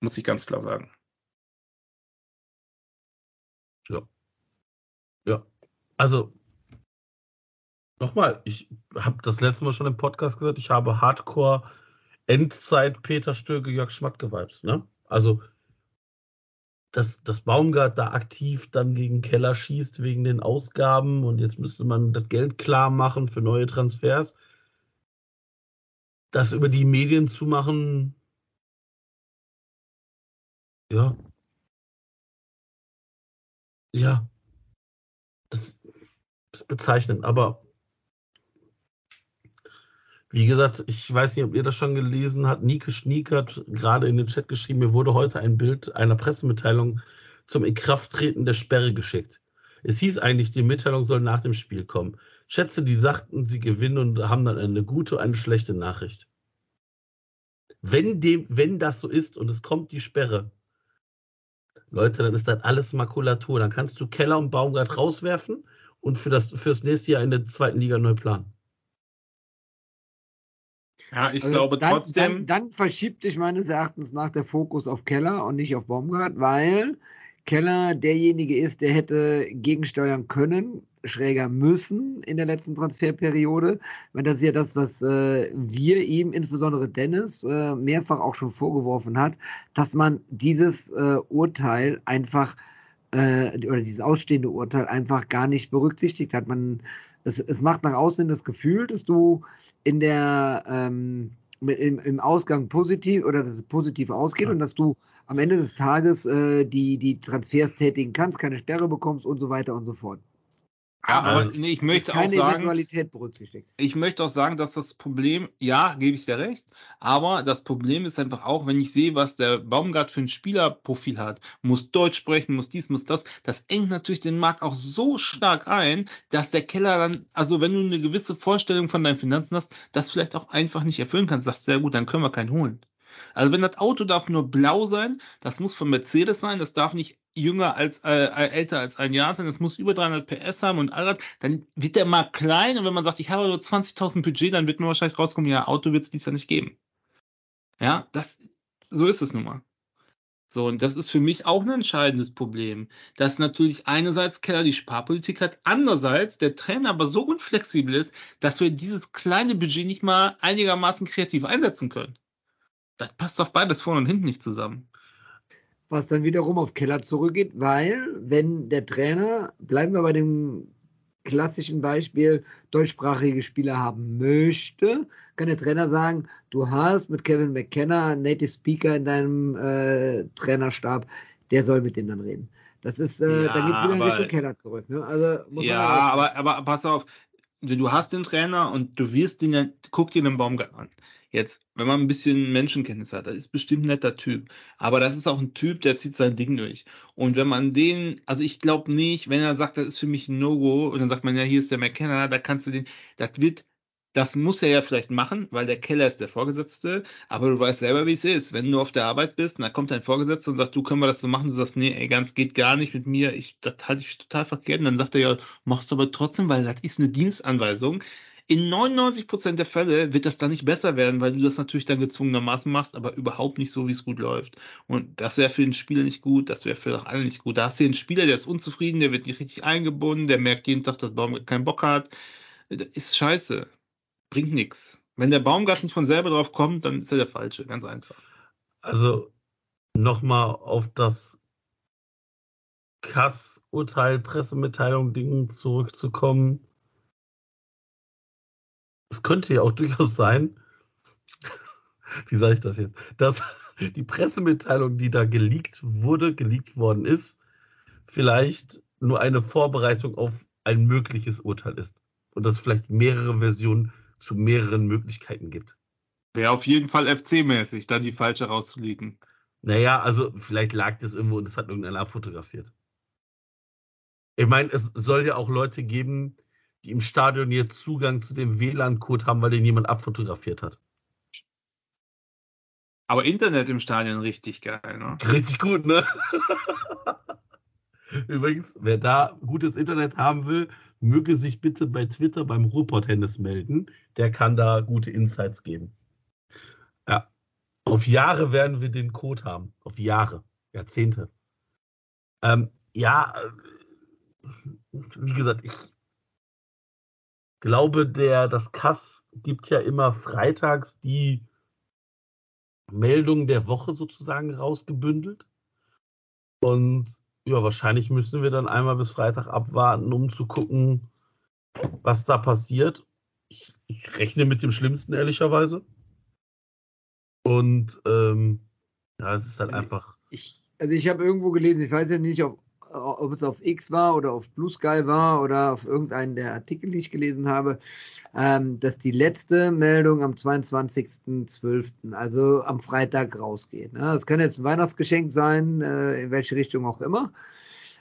Muss ich ganz klar sagen. Ja. Ja. Also, nochmal, ich habe das letzte Mal schon im Podcast gesagt, ich habe Hardcore Endzeit Peter Stöge, Jörg Schmatt-Gewibes, ne? Also, dass, dass Baumgart da aktiv dann gegen Keller schießt wegen den Ausgaben und jetzt müsste man das Geld klar machen für neue Transfers. Das über die Medien zu machen, ja. Ja. Das ist bezeichnend, aber wie gesagt, ich weiß nicht, ob ihr das schon gelesen habt. Nike Schniek hat gerade in den Chat geschrieben, mir wurde heute ein Bild einer Pressemitteilung zum Inkrafttreten der Sperre geschickt. Es hieß eigentlich, die Mitteilung soll nach dem Spiel kommen. Schätze, die sagten, sie gewinnen und haben dann eine gute und eine schlechte Nachricht. Wenn, dem, wenn das so ist und es kommt die Sperre, Leute, dann ist das alles Makulatur. Dann kannst du Keller und Baumgart rauswerfen und für das, fürs nächste Jahr in der zweiten Liga neu planen. Ja, ich also glaube dann, trotzdem. Dann, dann, verschiebt sich meines Erachtens nach der Fokus auf Keller und nicht auf Baumgart, weil Keller derjenige ist, der hätte gegensteuern können, schräger müssen in der letzten Transferperiode. Weil das ist ja das, was äh, wir ihm, insbesondere Dennis, äh, mehrfach auch schon vorgeworfen hat, dass man dieses äh, Urteil einfach äh, oder dieses ausstehende Urteil einfach gar nicht berücksichtigt hat. Man, es, es macht nach außen das Gefühl, dass du in der ähm, mit, im, im Ausgang positiv oder dass es positiv ausgeht Ja. und dass du am Ende des Tages äh, die, die Transfers tätigen kannst, keine Sperre bekommst und so weiter und so fort. Ja, aber nee, ich möchte auch sagen, ich möchte auch sagen, dass das Problem, ja, gebe ich dir recht, aber das Problem ist einfach auch, wenn ich sehe, was der Baumgart für ein Spielerprofil hat, muss Deutsch sprechen, muss dies, muss das, das engt natürlich den Markt auch so stark ein, dass der Keller dann, also wenn du eine gewisse Vorstellung von deinen Finanzen hast, das vielleicht auch einfach nicht erfüllen kannst, sagst du, ja gut, dann können wir keinen holen. Also wenn das Auto darf nur blau sein, das muss von Mercedes sein, das darf nicht jünger als äh, äh, älter als ein Jahr sein, das muss über 300 PS haben und all das, dann wird der Markt klein und wenn man sagt, ich habe nur 20.000 Budget, dann wird man wahrscheinlich rauskommen, ja, Auto wird es dies Jahr nicht geben. Ja, das, so ist es nun mal. So, und das ist für mich auch ein entscheidendes Problem, dass natürlich einerseits Keller die Sparpolitik hat, andererseits der Trainer aber so unflexibel ist, dass wir dieses kleine Budget nicht mal einigermaßen kreativ einsetzen können. Das passt doch beides vorne und hinten nicht zusammen. Was dann wiederum auf Keller zurückgeht, weil wenn der Trainer, bleiben wir bei dem klassischen Beispiel, deutschsprachige Spieler haben möchte, kann der Trainer sagen, du hast mit Kevin McKenna einen Native Speaker in deinem äh, Trainerstab, der soll mit dem dann reden. Das ist, äh, Ja, dann geht wieder in aber- Richtung Keller zurück. Ne? Also muss ja, aber, aber pass auf, du hast den Trainer und du wirst ihn, guck dir den Baumgart an. Jetzt, wenn man ein bisschen Menschenkenntnis hat, das ist bestimmt ein netter Typ. Aber das ist auch ein Typ, der zieht sein Ding durch. Und wenn man den, also ich glaube nicht, wenn er sagt, das ist für mich ein No-Go, und dann sagt man, ja, hier ist der McKenna, da kannst du den, das wird, das muss er ja vielleicht machen, weil der Keller ist der Vorgesetzte, aber du weißt selber, wie es ist. Wenn du auf der Arbeit bist, und da kommt dein Vorgesetzter und sagt, du können wir das so machen, du sagst, nee, ey, ganz geht gar nicht mit mir, ich, das halte ich total verkehrt. Und dann sagt er ja, machst du aber trotzdem, weil das ist eine Dienstanweisung. In 99% der Fälle wird das dann nicht besser werden, weil du das natürlich dann gezwungenermaßen machst, aber überhaupt nicht so, wie es gut läuft. Und das wäre für den Spieler nicht gut, das wäre für doch alle nicht gut. Da hast du einen Spieler, der ist unzufrieden, der wird nicht richtig eingebunden, der merkt jeden Tag, dass Baum keinen Bock hat. Das ist scheiße. Bringt nichts. Wenn der Baumgart nicht von selber drauf kommt, dann ist er der Falsche, ganz einfach. Also nochmal auf das Kass-Urteil, Pressemitteilung, Ding zurückzukommen. Es könnte ja auch durchaus sein, wie sage ich das jetzt, dass die Pressemitteilung, die da geleakt wurde, geleakt worden ist, vielleicht nur eine Vorbereitung auf ein mögliches Urteil ist. Und dass es vielleicht mehrere Versionen zu mehreren Möglichkeiten gibt. Wäre auf jeden Fall FC-mäßig, da die falsche rauszulegen. Naja, also vielleicht lag das irgendwo und das hat irgendeiner abfotografiert. Ich meine, es soll ja auch Leute geben, die im Stadion jetzt Zugang zu dem WLAN-Code haben, weil den jemand abfotografiert hat. Aber Internet im Stadion richtig geil, ne? Richtig gut, ne? Übrigens, wer da gutes Internet haben will, möge sich bitte bei Twitter beim Ruhrpott-Hennes melden. Der kann da gute Insights geben. Ja. Auf Jahre werden wir den Code haben. Auf Jahre. Jahrzehnte. Ähm, ja, äh, wie gesagt, ich glaube, der, das Kass gibt ja immer freitags die Meldung der Woche sozusagen rausgebündelt. Und ja, wahrscheinlich müssen wir dann einmal bis Freitag abwarten, um zu gucken, was da passiert. Ich, ich rechne mit dem Schlimmsten, ehrlicherweise. Und ähm, ja, es ist halt einfach. ich, also ich habe irgendwo gelesen, ich weiß ja nicht, ob, ob es auf X war oder auf Blue Sky war oder auf irgendeinen der Artikel, die ich gelesen habe, ähm, dass die letzte Meldung am 22.12., also am Freitag rausgeht. Ne? Das kann jetzt ein Weihnachtsgeschenk sein, äh, in welche Richtung auch immer.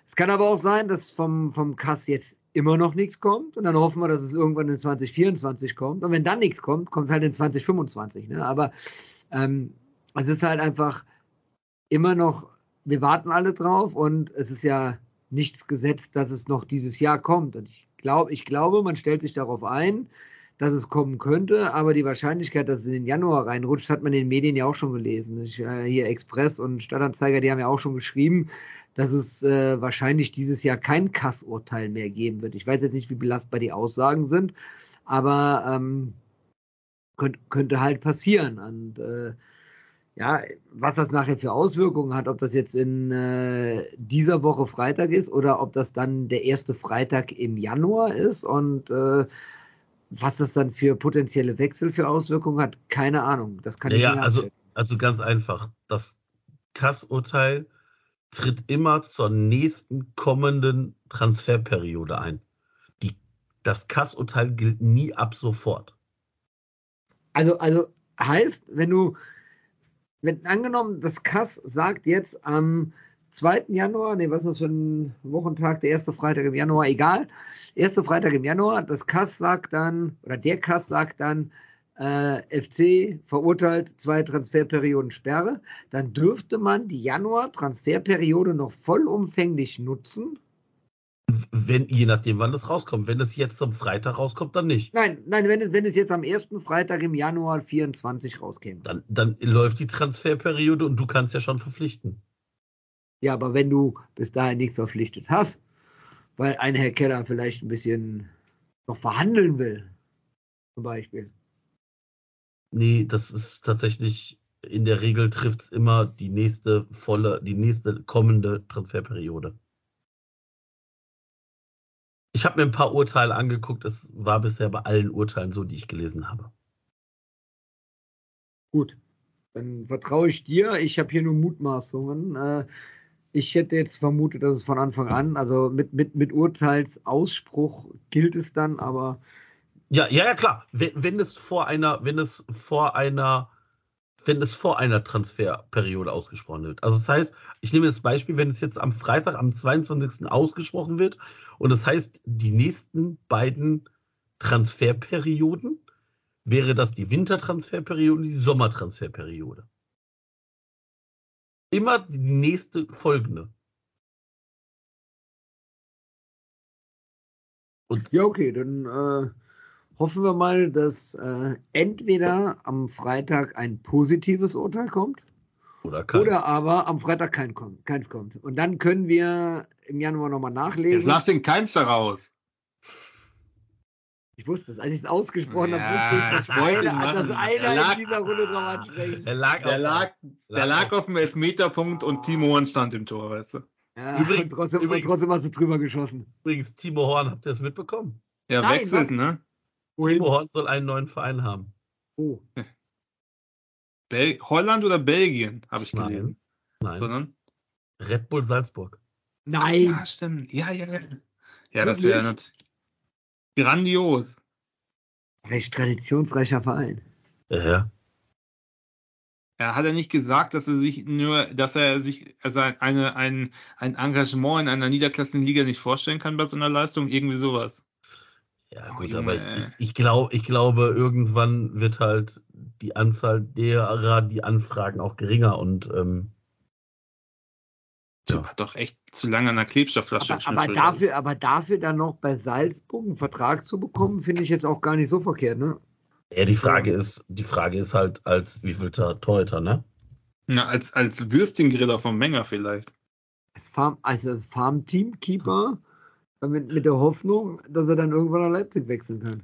Es kann aber auch sein, dass vom, vom Kass jetzt immer noch nichts kommt und dann hoffen wir, dass es irgendwann in 2024 kommt. Und wenn dann nichts kommt, kommt es halt in 2025. Ne? Aber ähm, es ist halt einfach immer noch, wir warten alle drauf und es ist ja nichts gesetzt, dass es noch dieses Jahr kommt. Und ich glaube, ich glaube, man stellt sich darauf ein, dass es kommen könnte, aber die Wahrscheinlichkeit, dass es in den Januar reinrutscht, hat man in den Medien ja auch schon gelesen. Ich, äh, hier Express und Stadtanzeiger, die haben ja auch schon geschrieben, dass es äh, wahrscheinlich dieses Jahr kein Kassurteil mehr geben wird. Ich weiß jetzt nicht, wie belastbar die Aussagen sind, aber ähm, könnte, könnte halt passieren. Und äh, ja, was das nachher für Auswirkungen hat, ob das jetzt in äh, dieser Woche Freitag ist oder ob das dann der erste Freitag im Januar ist und äh, was das dann für potenzielle Wechsel für Auswirkungen hat, keine Ahnung. Das kann ich Ja, nicht also, also ganz einfach. Das Kass-Urteil tritt immer zur nächsten kommenden Transferperiode ein. Die, das Kass-Urteil gilt nie ab sofort. Also, also heißt, wenn du, wenn angenommen, das Kass sagt jetzt am 2. Januar, nee, was ist das für ein Wochentag, der erste Freitag im Januar, egal, erste Freitag im Januar, das Kass sagt dann, oder der Kass sagt dann, äh, FC verurteilt zwei Transferperioden Sperre, dann dürfte man die Januar-Transferperiode noch vollumfänglich nutzen. Wenn, je nachdem, wann das rauskommt. Wenn es jetzt zum Freitag rauskommt, dann nicht. Nein, nein, wenn es, wenn es jetzt am ersten Freitag im Januar 24 rauskäme. Dann, dann läuft die Transferperiode und du kannst ja schon verpflichten. Ja, aber wenn du bis dahin nichts verpflichtet hast, weil ein Herr Keller vielleicht ein bisschen noch verhandeln will, zum Beispiel. Nee, das ist tatsächlich, in der Regel trifft es immer die nächste volle, die nächste kommende Transferperiode. Ich habe mir ein paar Urteile angeguckt, es war bisher bei allen Urteilen so, die ich gelesen habe. Gut, dann vertraue ich dir. Ich habe hier nur Mutmaßungen. Äh, ich hätte jetzt vermutet, dass es von Anfang an, also mit, mit, mit Urteilsausspruch gilt es dann, aber Ja, ja, ja, klar. Wenn, wenn es vor einer, wenn es vor einer, wenn es vor einer Transferperiode ausgesprochen wird. Also das heißt, ich nehme das Beispiel, wenn es jetzt am Freitag, am 22. ausgesprochen wird und das heißt, die nächsten beiden Transferperioden wäre das die Wintertransferperiode und die Sommertransferperiode. Immer die nächste folgende. Und ja, okay, dann äh, hoffen wir mal, dass äh, entweder am Freitag ein positives Urteil kommt oder oder aber am Freitag kein, keins kommt. Und dann können wir im Januar nochmal Jetzt nachlesen. lass den keins da raus. Ich wusste es, als ich es ausgesprochen Ja, habe, wusste ich, ich dass wollte dass einer Er lag- in dieser Runde drauf ansprechen. Der lag, Der auf- lag, der lag auf dem Elfmeterpunkt und Timo Horn stand im Tor, weißt du? Ja, Übrigens- und trotzdem, übrigens- und trotzdem hast du drüber geschossen. Übrigens, Timo Horn, habt ihr das mitbekommen? Ja, Nein, wechselt, was? Ne? Timo Horn soll einen neuen Verein haben. Oh. Bel Holland oder Belgien, habe ich Nein. gelesen. Nein. Sondern? Red Bull Salzburg. Nein. Ja, stimmt. Ja, ja, ja. Ja, das wäre nicht grandios. Recht traditionsreicher Verein. Ja, ja. Er hat er nicht gesagt, dass er sich nur, dass er sich also eine, ein, ein Engagement in einer niederklassigen Liga nicht vorstellen kann bei so einer Leistung, irgendwie sowas. Ja, Oh, gut, Junge. aber ich, ich, ich, glaub, ich glaube, irgendwann wird halt die Anzahl derer, die anfragen, auch geringer und ähm, hat doch echt zu lange an der Klebstoffflasche Aber, aber, dafür, aber dafür dann noch bei Salzburg einen Vertrag zu bekommen, finde ich jetzt auch gar nicht so verkehrt, ne? ja, die Frage ist, die Frage ist halt, als wie viel Torhüter, ne? Na, als, als Würstchengriller vom Menger vielleicht. Als Farm, also äh, mit, mit der Hoffnung, dass er dann irgendwann nach Leipzig wechseln kann.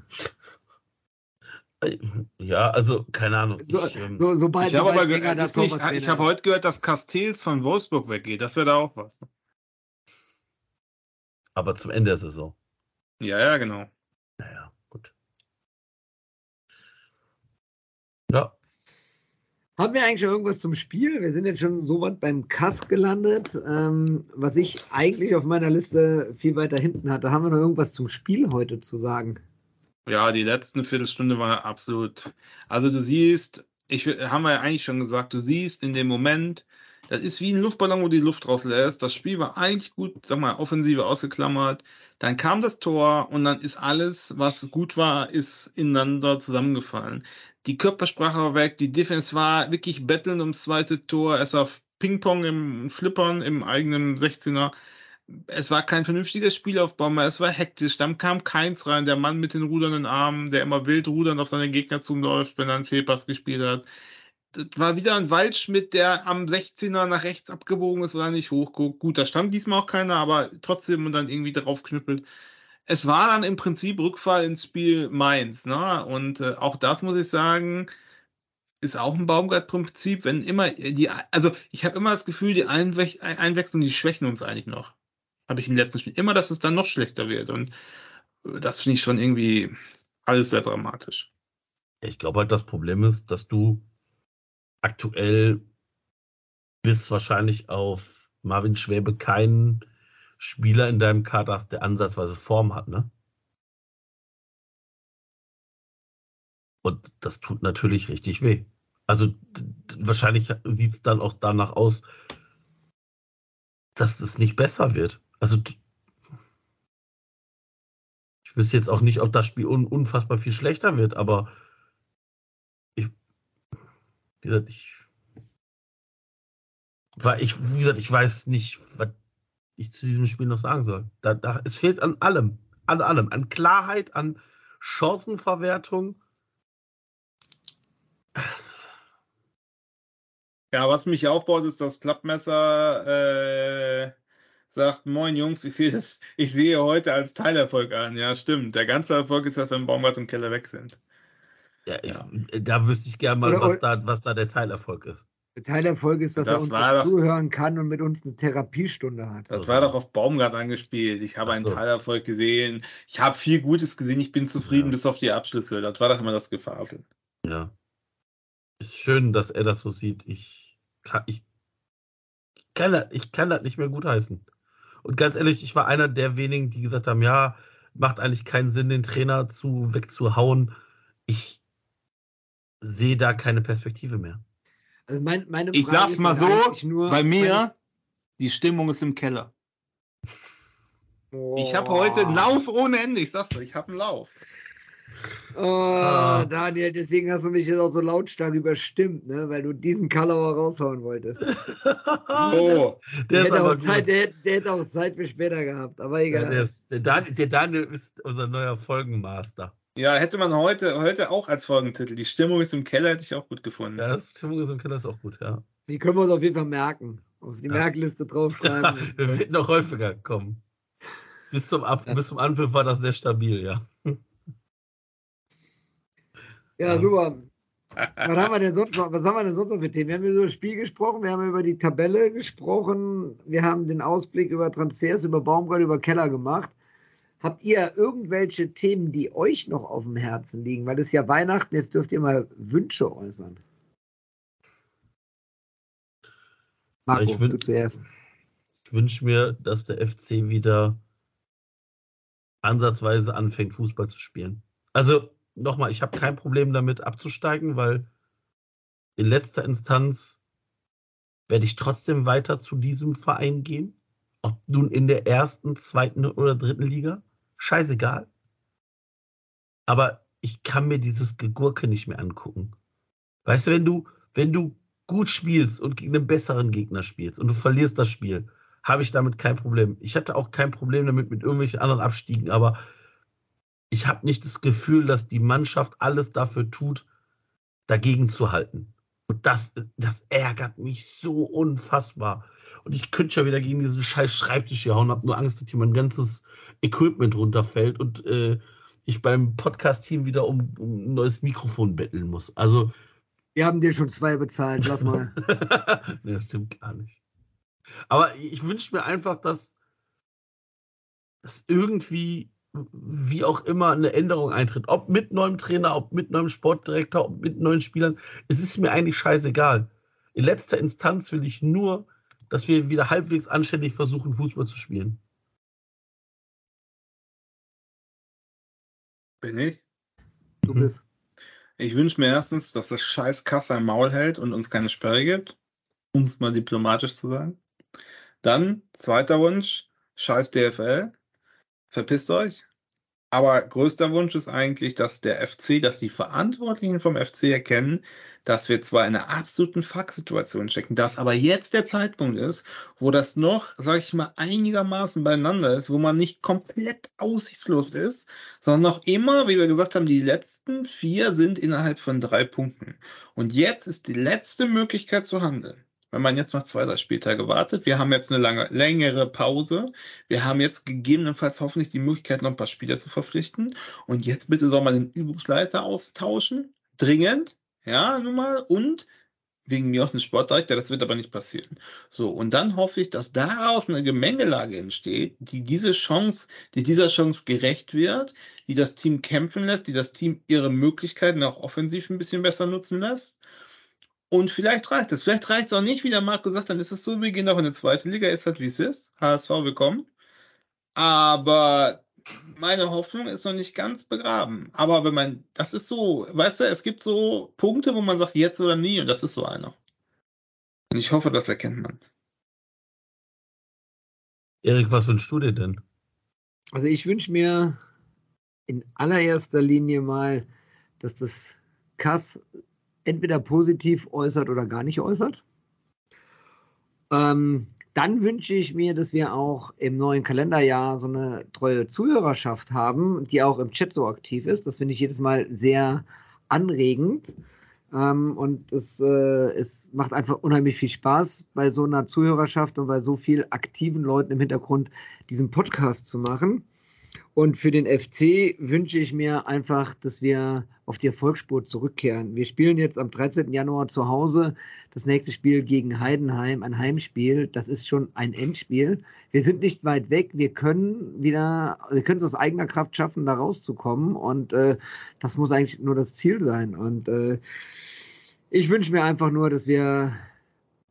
Ja, also, keine Ahnung. So, ich, ähm, so, sobald, Ich habe aber ge- Wenger da ist nicht, ich habe heute gehört, dass Castells von Wolfsburg weggeht. Das wäre da auch was. aber zum Ende der Saison. Ja, ja, genau. Naja, gut. Ja, Haben wir eigentlich schon irgendwas zum Spiel? Wir sind jetzt schon so weit beim Kass gelandet. Ähm, was ich eigentlich auf meiner Liste viel weiter hinten hatte. Haben wir noch irgendwas zum Spiel heute zu sagen? Ja, die letzten Viertelstunde war absolut. Also du siehst, ich haben wir ja eigentlich schon gesagt, du siehst in dem Moment, das ist wie ein Luftballon, wo die Luft rauslässt. Das Spiel war eigentlich gut, sag mal, offensive ausgeklammert. Dann kam das Tor und dann ist alles, was gut war, ist ineinander zusammengefallen. Die Körpersprache war weg, die Defense war wirklich betteln ums zweite Tor. Es war Ping-Pong im Flippern im eigenen 16er es war kein vernünftiges Spielaufbau mehr, es war hektisch, dann kam keins rein, der Mann mit den rudernden Armen, der immer wild rudernd auf seine Gegner zuläuft, wenn er einen Fehlpass gespielt hat. Das war wieder ein Waldschmidt, der am 16er nach rechts abgebogen ist oder nicht hochguckt. Gut, da stand diesmal auch keiner, aber trotzdem und dann irgendwie draufknüppelt. Es war dann im Prinzip Rückfall ins Spiel Mainz, ne? Und äh, auch das muss ich sagen, ist auch ein Baumgart-Prinzip, wenn immer die, also ich habe immer das Gefühl, die Einwech die schwächen uns eigentlich noch. Habe ich im letzten Spiel immer, dass es dann noch schlechter wird. Und äh, das finde ich schon irgendwie alles sehr dramatisch. Ich glaube halt, das Problem ist, dass du aktuell bis wahrscheinlich auf Marvin Schwäbe keinen Spieler in deinem Kader hast, der ansatzweise Form hat, ne? Und das tut natürlich richtig weh. Also wahrscheinlich sieht es dann auch danach aus, dass es nicht besser wird. Also ich wüsste jetzt auch nicht, ob das Spiel un unfassbar viel schlechter wird, aber ich, wie gesagt, ich, weil ich, wie gesagt, ich weiß nicht, was ich zu diesem Spiel noch sagen soll. Da, da, es fehlt an allem, an allem, an Klarheit, an Chancenverwertung. Ja, was mich aufbaut, ist das Klappmesser äh, sagt, moin Jungs, ich sehe das, ich sehe heute als Teilerfolg an. Ja, stimmt. Der ganze Erfolg ist, dass wenn Baumgart und Keller weg sind. Ja, ich, da wüsste ich gerne mal, Oder- was da, was da der Teilerfolg ist. Der Teilerfolg ist, dass Das er uns was doch- zuhören kann und mit uns eine Therapiestunde hat. Das war doch auf Baumgart angespielt. Ich habe einen so. Teilerfolg gesehen. Ich habe viel Gutes gesehen. Ich bin zufrieden Ja. bis auf die Abschlüsse. Das war doch immer das Gefasel. Ja. Ist schön, dass er das so sieht. Ich kann, ich kann, das, ich kann das nicht mehr gut heißen. Und ganz ehrlich, ich war einer der wenigen, die gesagt haben, ja, macht eigentlich keinen Sinn, den Trainer zu wegzuhauen. Ich sehe da keine Perspektive mehr. Also mein, meine Ich Frage sag's ist mal so, Bei mir, die Stimmung ist im Keller. Oh, Ich habe heute einen Lauf ohne Ende. Ich sag's dir, ich habe einen Lauf. Oh, Ah. Daniel, deswegen hast du mich jetzt auch so lautstark überstimmt, ne? weil du diesen Kalauer raushauen wolltest. Oh, Der hätte, auch Zeit, gut. der, hätte- der hätte auch Zeit für später gehabt, aber Ja, egal. ist, der, Daniel, der Daniel ist unser neuer Folgenmaster. Ja, hätte man heute, heute auch als Folgentitel. Die Stimmung ist im Keller, hätte ich auch gut gefunden. Ja, das Stimmung ist im Keller ist auch gut, ja. Die können wir uns auf jeden Fall merken. Auf die Ja. Merkliste draufschreiben. Wir wird noch häufiger kommen. Bis zum, Ab bis zum Anpfiff war das sehr stabil, ja. Ja, Ja. super. Was haben wir denn sonst noch? Was haben wir denn sonst noch für Themen? Wir haben über das Spiel gesprochen, wir haben über die Tabelle gesprochen, wir haben den Ausblick über Transfers, über Baumgart, über Keller gemacht. Habt ihr irgendwelche Themen, die euch noch auf dem Herzen liegen? Weil es ja Weihnachten, jetzt dürft ihr mal Wünsche äußern. Marco, Ich wün- du zuerst. Ich wünsche mir, dass der FC wieder ansatzweise anfängt, Fußball zu spielen. Also nochmal, ich habe kein Problem damit abzusteigen, weil in letzter Instanz werde ich trotzdem weiter zu diesem Verein gehen. Ob nun in der ersten, zweiten oder dritten Liga. Scheißegal. Aber ich kann mir dieses Gegurke nicht mehr angucken. Weißt du, wenn du, wenn du gut spielst und gegen einen besseren Gegner spielst und du verlierst das Spiel, habe ich damit kein Problem. Ich hatte auch kein Problem damit mit irgendwelchen anderen Abstiegen, aber ich habe nicht das Gefühl, dass die Mannschaft alles dafür tut, dagegen zu halten. Und das, das ärgert mich so unfassbar. Und ich könnte schon wieder gegen diesen scheiß Schreibtisch hier hauen, habe nur Angst, dass hier mein ganzes Equipment runterfällt und äh, ich beim Podcast-Team wieder um, um ein neues Mikrofon betteln muss. Also, Wir haben dir schon zwei bezahlt, lass mal. nee, das stimmt gar nicht. Aber ich wünsche mir einfach, dass, dass irgendwie, wie auch immer, eine Änderung eintritt. Ob mit neuem Trainer, ob mit neuem Sportdirektor, ob mit neuen Spielern. Es ist mir eigentlich scheißegal. In letzter Instanz will ich nur, dass wir wieder halbwegs anständig versuchen, Fußball zu spielen. Bin ich? Du Mhm. bist. Ich wünsche mir erstens, dass das scheiß Kasse im Maul hält und uns keine Sperre gibt. Um es mal diplomatisch zu sagen. Dann, zweiter Wunsch, scheiß DFL. Verpisst euch. Aber größter Wunsch ist eigentlich, dass der FC, dass die Verantwortlichen vom FC erkennen, dass wir zwar in einer absoluten Fuck-Situation stecken, dass aber jetzt der Zeitpunkt ist, wo das noch, sag ich mal, einigermaßen beieinander ist, wo man nicht komplett aussichtslos ist, sondern noch immer, wie wir gesagt haben, die letzten vier sind innerhalb von drei Punkten. Und jetzt ist die letzte Möglichkeit zu handeln. Wenn man jetzt noch zwei, drei Spieltage wartet, wir haben jetzt eine lange, längere Pause, wir haben jetzt gegebenenfalls hoffentlich die Möglichkeit, noch ein paar Spieler zu verpflichten. Und jetzt bitte soll man den Übungsleiter austauschen. Dringend. Ja, nun mal. Und wegen mir auch ein Sportdirektor, das wird aber nicht passieren. So, und dann hoffe ich, dass daraus eine Gemengelage entsteht, die diese Chance, die dieser Chance gerecht wird, die das Team kämpfen lässt, die das Team ihre Möglichkeiten auch offensiv ein bisschen besser nutzen lässt. Und vielleicht reicht es. Vielleicht reicht es auch nicht, wie der Marc gesagt hat, dann ist es so, wir gehen auch in die zweite Liga, ist halt wie es ist. HSV willkommen. Aber meine Hoffnung ist noch nicht ganz begraben. Aber wenn man, das ist so, weißt du, es gibt so Punkte, wo man sagt, jetzt oder nie, und das ist so einer. Und ich hoffe, das erkennt man. Erik, was wünschst du dir denn? Also ich wünsche mir in allererster Linie mal, dass das Kass entweder positiv äußert oder gar nicht äußert. Ähm, dann wünsche ich mir, dass wir auch im neuen Kalenderjahr so eine treue Zuhörerschaft haben, die auch im Chat so aktiv ist. Das finde ich jedes Mal sehr anregend. Ähm, und es, äh, es macht einfach unheimlich viel Spaß, bei so einer Zuhörerschaft und bei so vielen aktiven Leuten im Hintergrund diesen Podcast zu machen. Und für den FC wünsche ich mir einfach, dass wir auf die Erfolgsspur zurückkehren. Wir spielen jetzt am 13. Januar zu Hause das nächste Spiel gegen Heidenheim, ein Heimspiel. Das ist schon ein Endspiel. Wir sind nicht weit weg. Wir können wieder, wir können es aus eigener Kraft schaffen, da rauszukommen. Und äh, das muss eigentlich nur das Ziel sein. Und äh, ich wünsche mir einfach nur, dass wir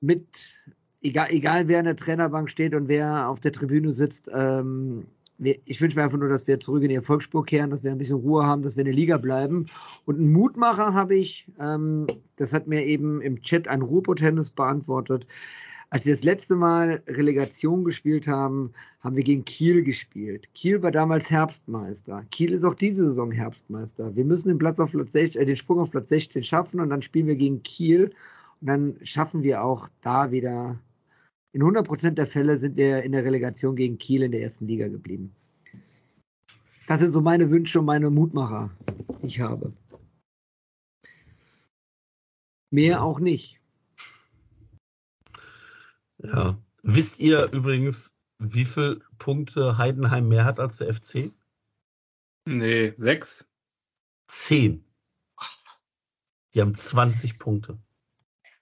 mit, egal, egal wer in der Trainerbank steht und wer auf der Tribüne sitzt, ähm, ich wünsche mir einfach nur, dass wir zurück in die Erfolgsspur kehren, dass wir ein bisschen Ruhe haben, dass wir in der Liga bleiben. Und einen Mutmacher habe ich, ähm, das hat mir eben im Chat ein Ruhrpott-Tennis beantwortet. Als wir das letzte Mal Relegation gespielt haben, haben wir gegen Kiel gespielt. Kiel war damals Herbstmeister. Kiel ist auch diese Saison Herbstmeister. Wir müssen den, Platz auf Platz 16, äh, den Sprung auf Platz 16 schaffen und dann spielen wir gegen Kiel. Und dann schaffen wir auch da wieder in 100 der Fälle sind wir in der Relegation gegen Kiel in der ersten Liga geblieben. Das sind so meine Wünsche und meine Mutmacher, die ich habe. Mehr auch nicht. Ja. Wisst ihr übrigens, wie viele Punkte Heidenheim mehr hat als der FC? Nee, sechs. Zehn. Die haben 20 Punkte.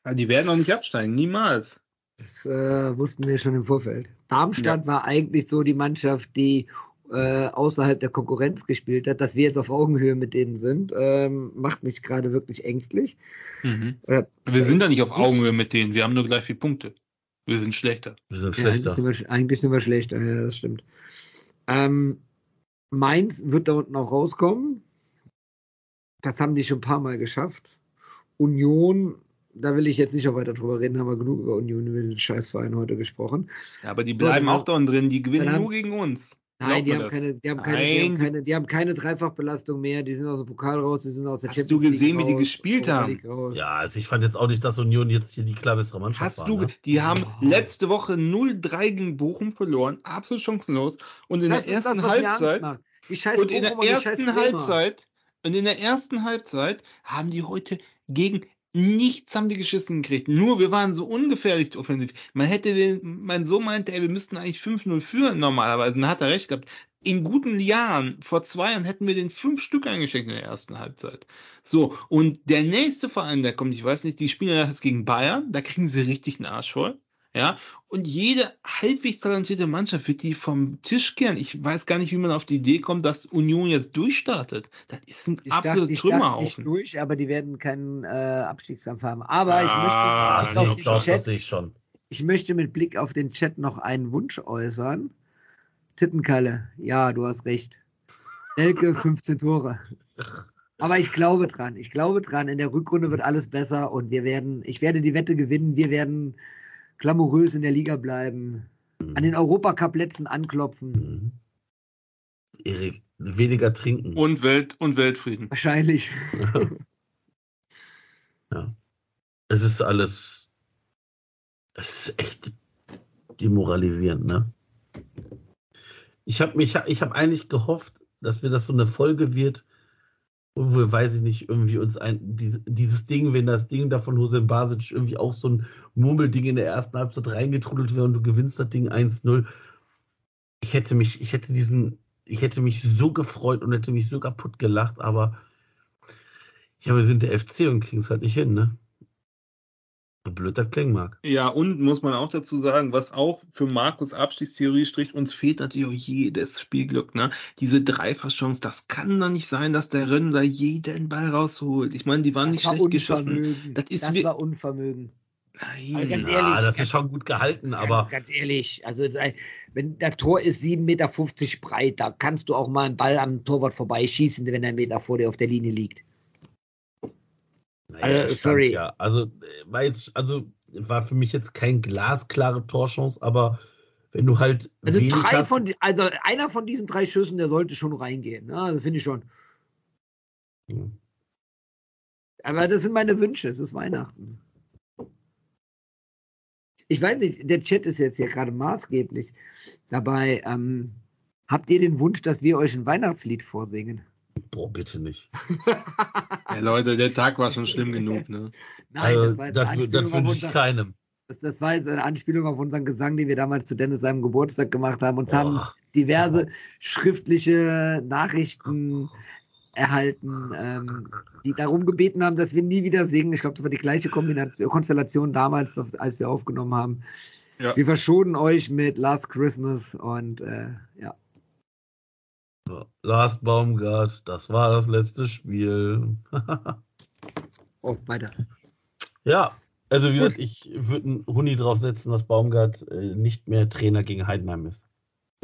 Ja, die werden auch nicht absteigen, niemals. Das äh, wussten wir schon im Vorfeld. Darmstadt ja. war eigentlich so die Mannschaft, die äh, außerhalb der Konkurrenz gespielt hat. Dass wir jetzt auf Augenhöhe mit denen sind, ähm, macht mich gerade wirklich ängstlich. Mhm. Oder, wir sind da nicht auf Augenhöhe mit denen. Wir haben nur gleich viele Punkte. Wir sind schlechter. Wir sind schlechter. Ja, eigentlich, sind wir, eigentlich, sind wir, schlechter, ja, das stimmt. Ähm, Mainz wird da unten auch rauskommen. Das haben die schon ein paar Mal geschafft. Union da will ich jetzt nicht noch weiter drüber reden, haben wir genug über Union, über den Scheißverein heute gesprochen. Ja, aber die bleiben so, auch da drin, die gewinnen haben, nur gegen uns. Nein, die haben, keine, die, haben keine, die, haben keine, die haben keine Dreifachbelastung mehr, die sind aus dem Pokal raus, die sind aus der Hast Champions du gesehen, League wie die gespielt haben? Ja, also ich fand jetzt auch nicht, dass Union jetzt hier die klar bessere Mannschaft Hast war. du, ne? die haben oh. letzte Woche 0-3 gegen Bochum verloren, absolut chancenlos. Und in das der ersten das, Halbzeit, und in der ersten Halbzeit, und in der ersten Halbzeit haben die heute gegen Nichts haben die geschissen gekriegt. Nur wir waren so ungefährlich offensiv. Man hätte den, mein Sohn meinte, ey, wir müssten eigentlich 5-0 führen normalerweise. Dann hat er recht gehabt. In guten Jahren, vor zwei Jahren, hätten wir den fünf Stück eingeschenkt in der ersten Halbzeit. So, und der nächste Verein, der kommt, ich weiß nicht, die spielen ja jetzt gegen Bayern, da kriegen sie richtig einen Arsch voll. Ja, und jede halbwegs talentierte Mannschaft wird die vom Tisch kehren. Ich weiß gar nicht, wie man auf die Idee kommt, dass Union jetzt durchstartet. Das ist ein ich absoluter Trümmerhaufen. nicht durch, aber die werden keinen äh, Abstiegskampf haben. Aber ich möchte, ich, glaub, Chat, ich, schon. ich möchte mit Blick auf den Chat noch einen Wunsch äußern. Tittenkalle, ja, du hast recht. Elke, 15 Tore. Aber ich glaube dran. Ich glaube dran. In der Rückrunde wird alles besser und wir werden, ich werde die Wette gewinnen. Wir werden glamourös in der Liga bleiben, mhm. an den Europacup-Plätzen anklopfen. Mhm. Erik, weniger trinken. Und Welt und Weltfrieden. Wahrscheinlich. ja. Es ist alles. Das ist echt demoralisierend, ne? Ich habe mich, ich habe eigentlich gehofft, dass wir das so eine Folge wird, wo, weiß ich nicht, irgendwie uns ein, dieses, dieses Ding, wenn das Ding da von Hussein Basic irgendwie auch so ein Murmelding in der ersten Halbzeit reingetrudelt wäre und du gewinnst das Ding 1-0. Ich hätte mich, ich hätte diesen, ich hätte mich so gefreut und hätte mich so kaputt gelacht, aber ja, wir sind der FC und kriegen es halt nicht hin, ne? So blöd das klingen mag. Ja, und muss man auch dazu sagen, was auch für Markus Abstiegstheorie stricht, uns fehlt natürlich auch jedes Spielglück, ne? Diese Dreifachchance, das kann doch nicht sein, dass der Rennen da jeden Ball rausholt. Ich meine, die waren Das nicht war schlecht geschossen. Das ist das war Unvermögen. Nein. Ganz Ja, ehrlich, das ganz- ist schon gut gehalten, aber ganz ehrlich, also sei- wenn das Tor ist 7,50 Meter breit, da kannst du auch mal einen Ball am Torwart vorbeischießen, wenn er einen Meter vor dir auf der Linie liegt. Naja, stand sorry. Ja, also äh, war jetzt, also war für mich jetzt kein glasklare Torchance, aber wenn du halt Also drei hast, von, also einer von diesen drei Schüssen, der sollte schon reingehen. Ne? Also finde ich schon. Hm. Aber das sind meine Wünsche. Es ist Weihnachten. Ich weiß nicht, der Chat ist jetzt hier gerade maßgeblich dabei. Ähm, habt ihr den Wunsch, dass wir euch ein Weihnachtslied vorsingen? Boah, bitte nicht. Ja, Leute, der Tag war schon schlimm genug, ne? Nein, also, das war jetzt das, das Anspielung auf wünsche ich unser- keinem. Das, das war jetzt eine Anspielung auf unseren Gesang, den wir damals zu Dennis seinem Geburtstag gemacht haben. Uns Oh. haben diverse schriftliche Nachrichten erhalten, ähm, die darum gebeten haben, dass wir nie wieder singen. Ich glaube, das war die gleiche Kombination, Konstellation damals, als wir aufgenommen haben. Ja. Wir verschonen euch mit Last Christmas und äh, ja. Last Baumgart, das war das letzte Spiel. Oh, weiter. ja, also wie gesagt, ich würde einen Huni draufsetzen, dass Baumgart äh, nicht mehr Trainer gegen Heidenheim ist.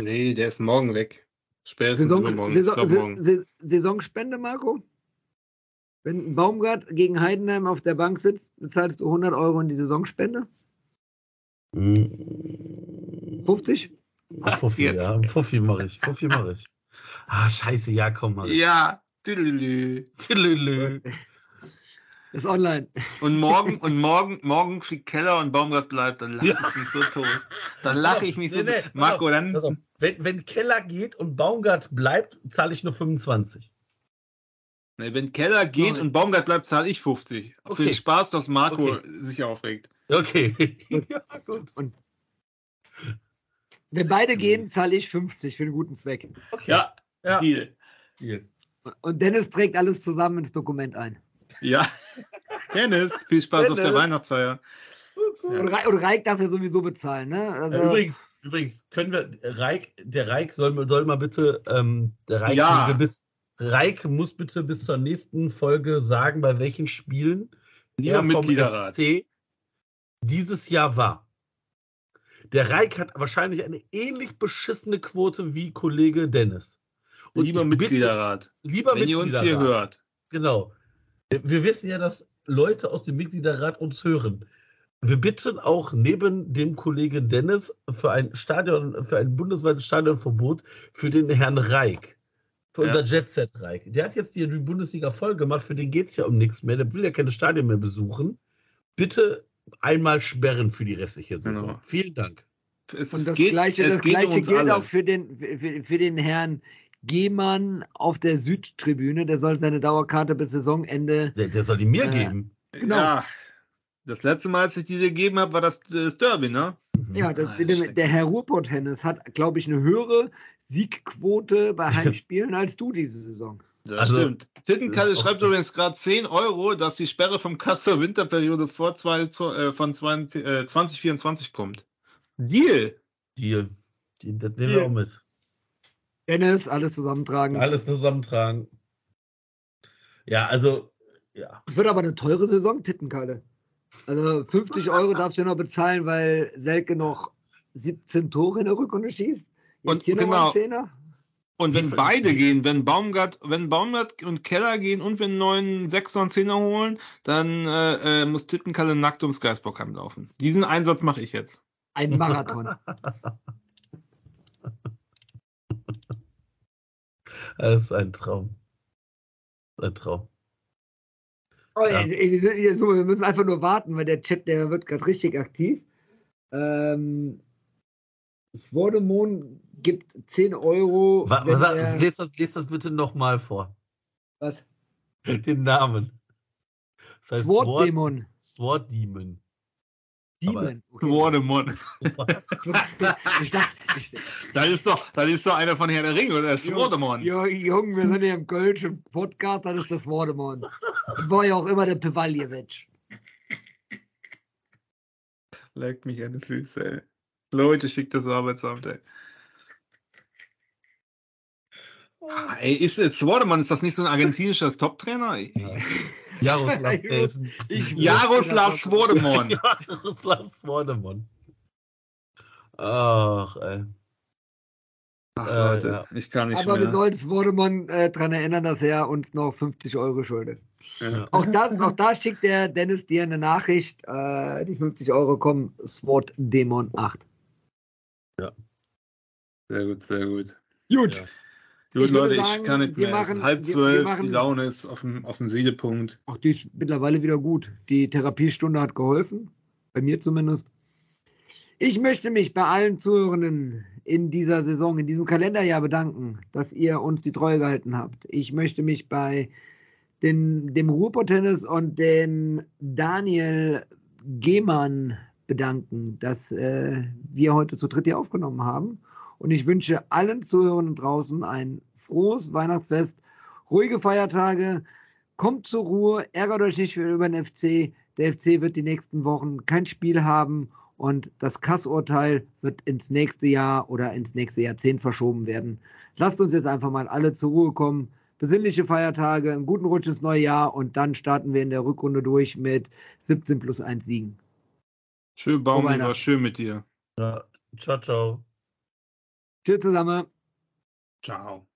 Nee, der ist morgen weg. Spätestens Saison, übermorgen. Saison, glaub, morgen. Sa- Sa- Saisonspende, Marco? Wenn ein Baumgart gegen Heidenheim auf der Bank sitzt, bezahlst du 100 Euro in die Saisonspende? Mm, 50? Fuffi, Jetzt. ja, Fuffi mache ich, Fuffi mache ich. Ah, scheiße, ja, komm mal. Ja, tüdelülü. Tüdelülü. Ist online. Und morgen, und morgen, morgen fliegt Keller und Baumgart bleibt, dann lache ich mich so tot. Dann lache ich mich so Nee, nee, tot. Marco, dann. Wenn, wenn Keller geht und Baumgart bleibt, zahle ich nur 25. Nee, wenn Keller geht Nein. und Baumgart bleibt, zahle ich 50. Für Okay. den Spaß, dass Marco Okay. sich aufregt. Okay. ja, gut. Und wenn beide gehen, zahle ich 50 für den guten Zweck. Okay. Ja, ja. Deal. Deal. Und Dennis trägt alles zusammen ins Dokument ein. Ja. Dennis, viel Spaß auf der Dennis. Weihnachtsfeier. Und, Re und Reik darf ja sowieso bezahlen, ne? Also, übrigens, übrigens, können wir, Reik, der Reik soll, soll mal bitte, ähm, der Reik, Ja. bis, Reik muss bitte bis zur nächsten Folge sagen, bei welchen Spielen er vom Mitgliederrat. FC dieses Jahr war. Der Reik hat wahrscheinlich eine ähnlich beschissene Quote wie Kollege Dennis. Und Lieber Mitgliederrat. Lieber Wenn ihr uns hier Mitgliederrat. hört. Genau. Wir wissen ja, dass Leute aus dem Mitgliederrat uns hören. Wir bitten auch neben dem Kollegen Dennis für ein Stadion, für ein bundesweites Stadionverbot für den Herrn Reik. Für Ja. unser Jet Set Reik. Der hat jetzt die Bundesliga voll gemacht, für den geht es ja um nichts mehr. Der will ja keine Stadien mehr besuchen. Bitte einmal sperren für die restliche Saison. Genau. Vielen Dank. Es, und das geht, gleiche, es das geht gleiche um gilt alle. auch für den, für, für den Herrn Gehmann auf der Südtribüne. Der soll seine Dauerkarte bis Saisonende. Der, der soll die mir Äh, geben. Genau. Ja. Das letzte Mal, als ich diese gegeben habe, war das, das Derby, ne? Ja, das, Ah, der, der Herr Ruhrpott-Hennes hat, glaube ich, eine höhere Siegquote bei Heimspielen als du diese Saison. Das Also, stimmt. Tittenkalle schreibt übrigens gerade 10 Euro, dass die Sperre vom Kasser Winterperiode vor zwei, äh, von zwei, äh, 2024 kommt. Deal. Deal. Die, das nehmen Deal. wir auch mit. Dennis, alles zusammentragen. Alles zusammentragen. Ja, also, ja. Es wird aber eine teure Saison, Tittenkalle. Also 50 Euro darfst du noch bezahlen, weil Selke noch 17 Tore in der Rückrunde schießt. Jetzt Und hier noch genau. ein Zehner. Und wenn beide gehen, wenn Baumgart, wenn Baumgart und Keller gehen und wenn neuen Sechser und Zehner holen, dann äh, äh, muss Tittenkalle nackt ums Geisbockheim laufen. Diesen Einsatz mache ich jetzt. Ein Marathon. Das ist ein Traum. Ein Traum. Oh, Ja. ey, ey, so, wir müssen einfach nur warten, weil der Chat, der wird gerade richtig aktiv. Ähm, Swordemon gibt 10 Euro. Was, was, er- lest, das, lest das bitte nochmal vor. was? Den Namen. Das heißt. Sword Demon. Demon. Okay. Swordemon. Ich dachte, ich, Das ist doch, das ist doch einer von Herr der Ringe, oder? Swordemon. Jo, Jungen, wir sind hier im Kölschen Podcast, das ist das Wordemon. War ja auch immer der Pevaljevic. Leckt mich an die Füße, ey. Leute, schickt das Arbeitsamt, ey. Ah, ey, ist jetzt Swordemann, ist das nicht so ein argentinischer Top-Trainer? Jaroslav, äh, wusste, Jaroslav Swordemann. Jaroslav Swordemann. Ach, ey. Ach, Äh, Leute, ja. ich kann nicht Aber wir mehr. sollten Swordemon äh, daran erinnern, dass er uns noch 50 Euro schuldet. Ja. Auch, das, auch da schickt der Dennis dir eine Nachricht. Äh, die 50 Euro kommen. Sword Demon 8. Sehr gut, sehr gut. Gut. Ja. Gut, Leute, sagen, ich kann nicht wir mehr. es machen- ist halb wir- wir zwölf, machen- die Laune ist auf dem, auf dem Siedepunkt. Auch die ist mittlerweile wieder gut. Die Therapiestunde hat geholfen. Bei mir zumindest. Ich möchte mich bei allen Zuhörenden in dieser Saison, in diesem Kalenderjahr bedanken, dass ihr uns die Treue gehalten habt. Ich möchte mich bei den, dem Ruhrpott-Tennis und dem Daniel Gehmann bedanken, dass äh, wir heute zu dritt hier aufgenommen haben. Und ich wünsche allen Zuhörenden draußen ein frohes Weihnachtsfest, ruhige Feiertage, kommt zur Ruhe, ärgert euch nicht über den FC. Der FC wird die nächsten Wochen kein Spiel haben und das Kassurteil wird ins nächste Jahr oder ins nächste Jahrzehnt verschoben werden. Lasst uns jetzt einfach mal alle zur Ruhe kommen. Besinnliche Feiertage, einen guten Rutsch ins neue Jahr und dann starten wir in der Rückrunde durch mit 17 plus 1 Siegen. Schön, Baum, war schön mit dir. Ja. Ciao, ciao. Tschüss zusammen. Ciao.